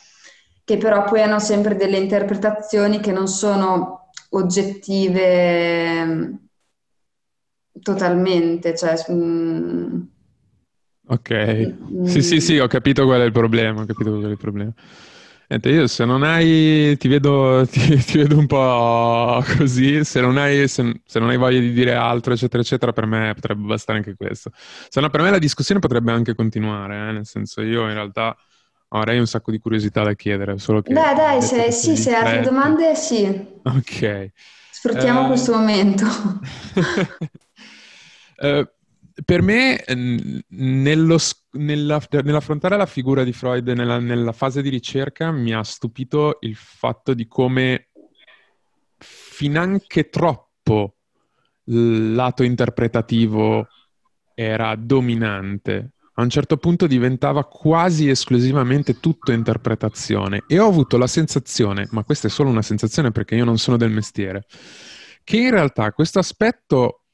che però poi hanno sempre delle interpretazioni che non sono oggettive totalmente, cioè, mh, Ok, sì, sì, sì, ho capito qual è il problema, ho capito qual è il problema. Niente, io se non hai, ti vedo, ti, ti vedo un po' così, se non, hai, se, se non hai voglia di dire altro, eccetera, eccetera, per me potrebbe bastare anche questo. Se no, per me la discussione potrebbe anche continuare, eh? nel senso io in realtà avrei un sacco di curiosità da chiedere, solo che... Beh, dai, se, sì, se hai altre domande, sì. Ok. Sfruttiamo uh, questo momento. uh, per me, nello, nella, nell'affrontare la figura di Freud nella, nella, fase di ricerca, mi ha stupito il fatto di come finanche troppo il lato interpretativo era dominante. A un certo punto diventava quasi esclusivamente tutto interpretazione e ho avuto la sensazione, ma questa è solo una sensazione perché io non sono del mestiere, che in realtà questo aspetto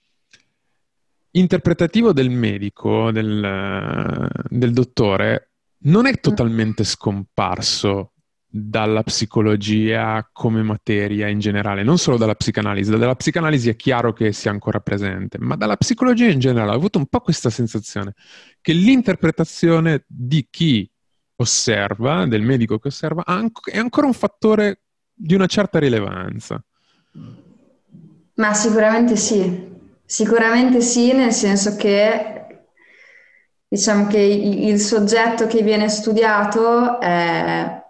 interpretativo del medico, del, del dottore, non è totalmente scomparso dalla psicologia come materia in generale, non solo dalla psicanalisi. Dalla psicanalisi è chiaro che sia ancora presente, ma dalla psicologia in generale ho avuto un po' questa sensazione che l'interpretazione di chi osserva, del medico che osserva, è ancora un fattore di una certa rilevanza. Ma sicuramente sì, sicuramente sì, nel senso che diciamo che il soggetto che viene studiato è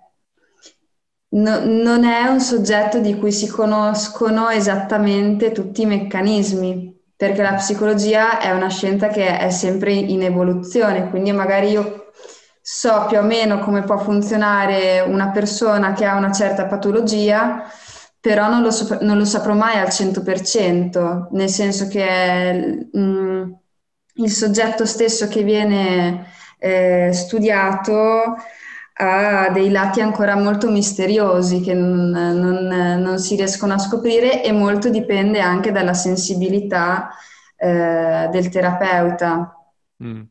No, non è un soggetto di cui si conoscono esattamente tutti i meccanismi, perché la psicologia è una scienza che è sempre in evoluzione, quindi magari io so più o meno come può funzionare una persona che ha una certa patologia, però non lo, so, non lo saprò mai al 100%, nel senso che mh, mm, il soggetto stesso che viene eh, studiato ha dei lati ancora molto misteriosi che non, non, non si riescono a scoprire e molto dipende anche dalla sensibilità eh, del terapeuta. Mm. mm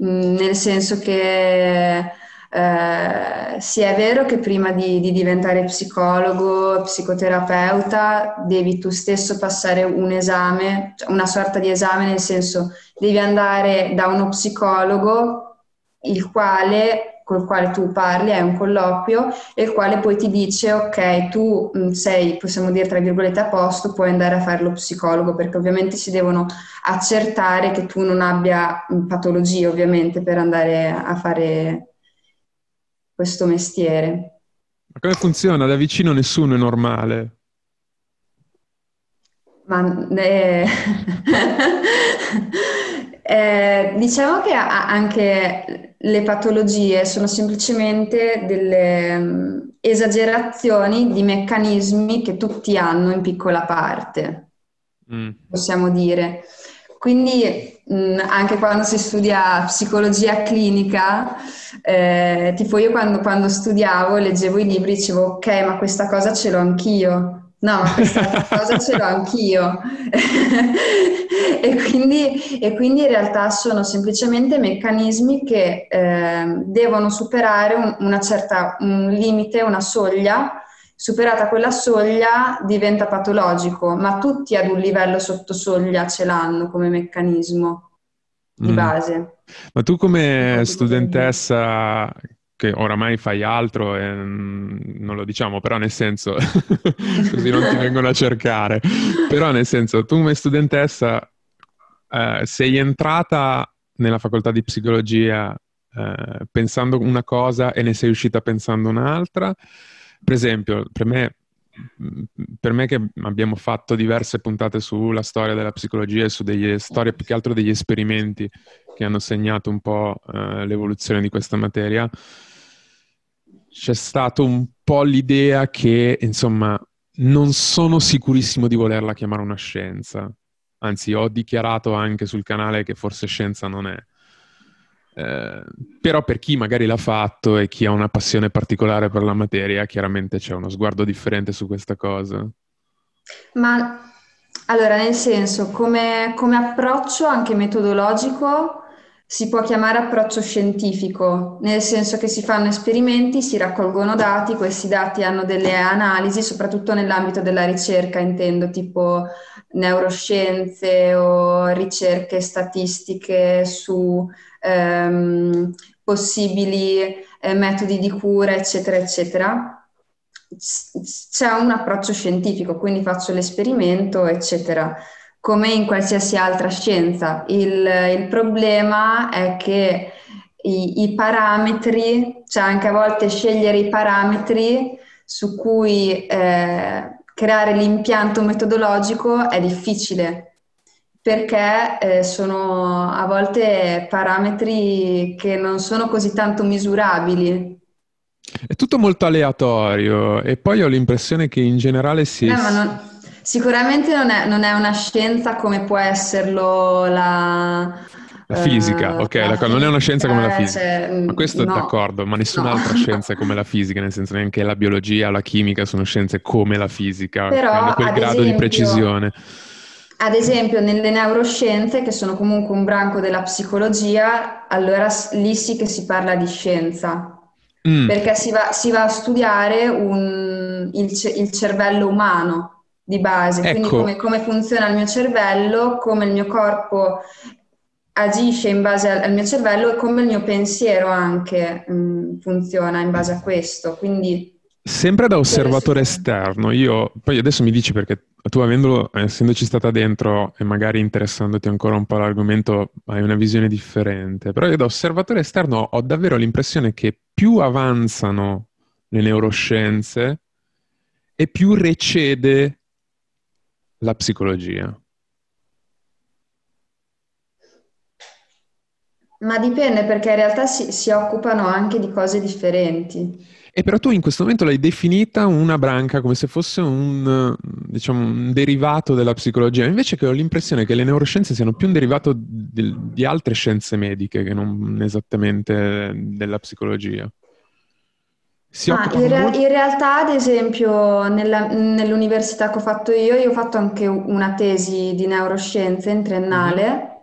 nel senso che eh, sì, è vero che prima di, di, diventare psicologo, psicoterapeuta, devi tu stesso passare un esame, cioè una sorta di esame, nel senso devi andare da uno psicologo il quale col quale tu parli, è un colloquio, e il quale poi ti dice ok, tu mm, sei, possiamo dire tra virgolette, a posto, puoi andare a fare lo psicologo, perché ovviamente si devono accertare che tu non abbia mm, patologie, ovviamente, per andare a fare questo mestiere. Ma come funziona? Da vicino nessuno è normale. Ma eh, eh, diciamo che anche le patologie sono semplicemente delle um, esagerazioni di meccanismi che tutti hanno in piccola parte, mm. possiamo dire. Quindi mh, mm, anche quando si studia psicologia clinica, eh, tipo io quando, quando studiavo, leggevo i libri, dicevo ok, ma questa cosa ce l'ho anch'io. No, ma questa cosa ce l'ho anch'io. e, quindi, e, quindi, in realtà sono semplicemente meccanismi che eh, devono superare un, una certa, un limite, una soglia. Superata quella soglia diventa patologico, ma tutti ad un livello sotto soglia ce l'hanno come meccanismo di mm. base. Ma tu come studentessa che oramai fai altro e non lo diciamo, però nel senso, così non ti vengono a cercare, però nel senso, tu come studentessa eh, sei entrata nella facoltà di psicologia eh, pensando una cosa e ne sei uscita pensando un'altra. Per esempio, per me, per me che abbiamo fatto diverse puntate sulla storia della psicologia e su delle storie più che altro degli esperimenti che hanno segnato un po' eh, l'evoluzione di questa materia, c'è stato un po' l'idea che, insomma, non sono sicurissimo di volerla chiamare una scienza. Anzi, ho dichiarato anche sul canale che forse scienza non è. Eh, però per chi magari l'ha fatto e chi ha una passione particolare per la materia, chiaramente c'è uno sguardo differente su questa cosa. Ma allora, nel senso, come, come approccio anche metodologico, si può chiamare approccio scientifico, nel senso che si fanno esperimenti, si raccolgono dati, questi dati hanno delle analisi, soprattutto nell'ambito della ricerca, intendo tipo neuroscienze o ricerche statistiche su ehm, possibili eh, metodi di cura, eccetera, eccetera. C'è un approccio scientifico, quindi faccio l'esperimento, eccetera come in qualsiasi altra scienza. Il, il problema è che i, i, parametri, cioè anche a volte scegliere i parametri su cui eh, creare l'impianto metodologico è difficile perché eh, sono a volte parametri che non sono così tanto misurabili. È tutto molto aleatorio e poi ho l'impressione che in generale si... Eh, non, Sicuramente non è, non è, una scienza come può esserlo la... La fisica, uh, ok, la fisica, non è una scienza come la fisica. Cioè, ma questo no, è d'accordo, ma nessun'altra no. scienza è come la fisica, nel senso neanche la biologia la chimica sono scienze come la fisica, Però, hanno quel grado esempio, di precisione. Ad esempio, nelle neuroscienze, che sono comunque un branco della psicologia, allora lì sì che si parla di scienza, mm. perché si va, si va, a studiare un, il, il cervello umano di base, ecco. quindi come, come, funziona il mio cervello, come il mio corpo agisce in base al, al mio cervello e come il mio pensiero anche mh, mm, funziona in base a questo. Quindi Sempre da osservatore esterno, io poi adesso mi dici perché tu avendolo, essendoci stata dentro e magari interessandoti ancora un po' all'argomento, hai una visione differente, però io da osservatore esterno ho davvero l'impressione che più avanzano le neuroscienze e più recede la psicologia. Ma dipende perché in realtà si, si occupano anche di cose differenti. E però tu in questo momento l'hai definita una branca come se fosse un, diciamo, un derivato della psicologia, invece che ho l'impressione che le neuroscienze siano più un derivato di, di altre scienze mediche che non esattamente della psicologia. Ah, in, re- in, realtà, ad esempio, nella, nell'università che ho fatto io, io ho fatto anche una tesi di neuroscienze in triennale. Mm-hmm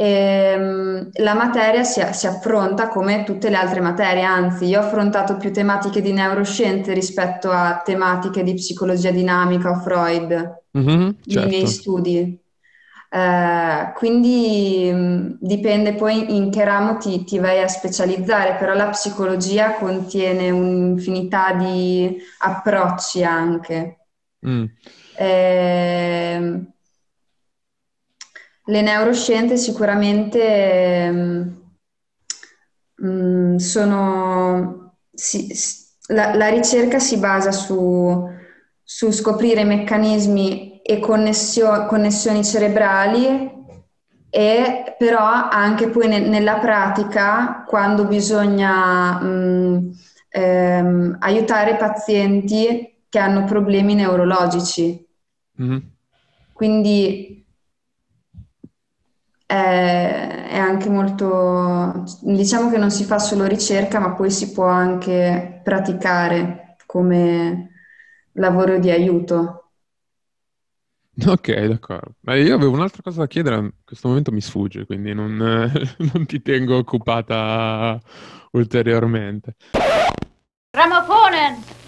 e, ehm, la materia si, si, affronta come tutte le altre materie, anzi io ho affrontato più tematiche di neuroscienze rispetto a tematiche di psicologia dinamica o Freud mm-hmm, nei certo. miei studi. Eh, quindi mh, dipende poi in che ramo ti, ti, vai a specializzare, però la psicologia contiene un'infinità di approcci anche. Mm. Eh, le neuroscienze sicuramente um, sono... Si, la, la, ricerca si basa su, su scoprire meccanismi e connessio, connessioni cerebrali e però anche poi ne, nella pratica quando bisogna um, ehm, aiutare pazienti che hanno problemi neurologici. Mm-hmm. Quindi è anche molto, diciamo che non si fa solo ricerca, ma poi si può anche praticare come lavoro di aiuto. Ok, d'accordo. Ma io avevo un'altra cosa da chiedere, in questo momento mi sfugge, quindi non, non ti tengo occupata ulteriormente. Ramaphonen!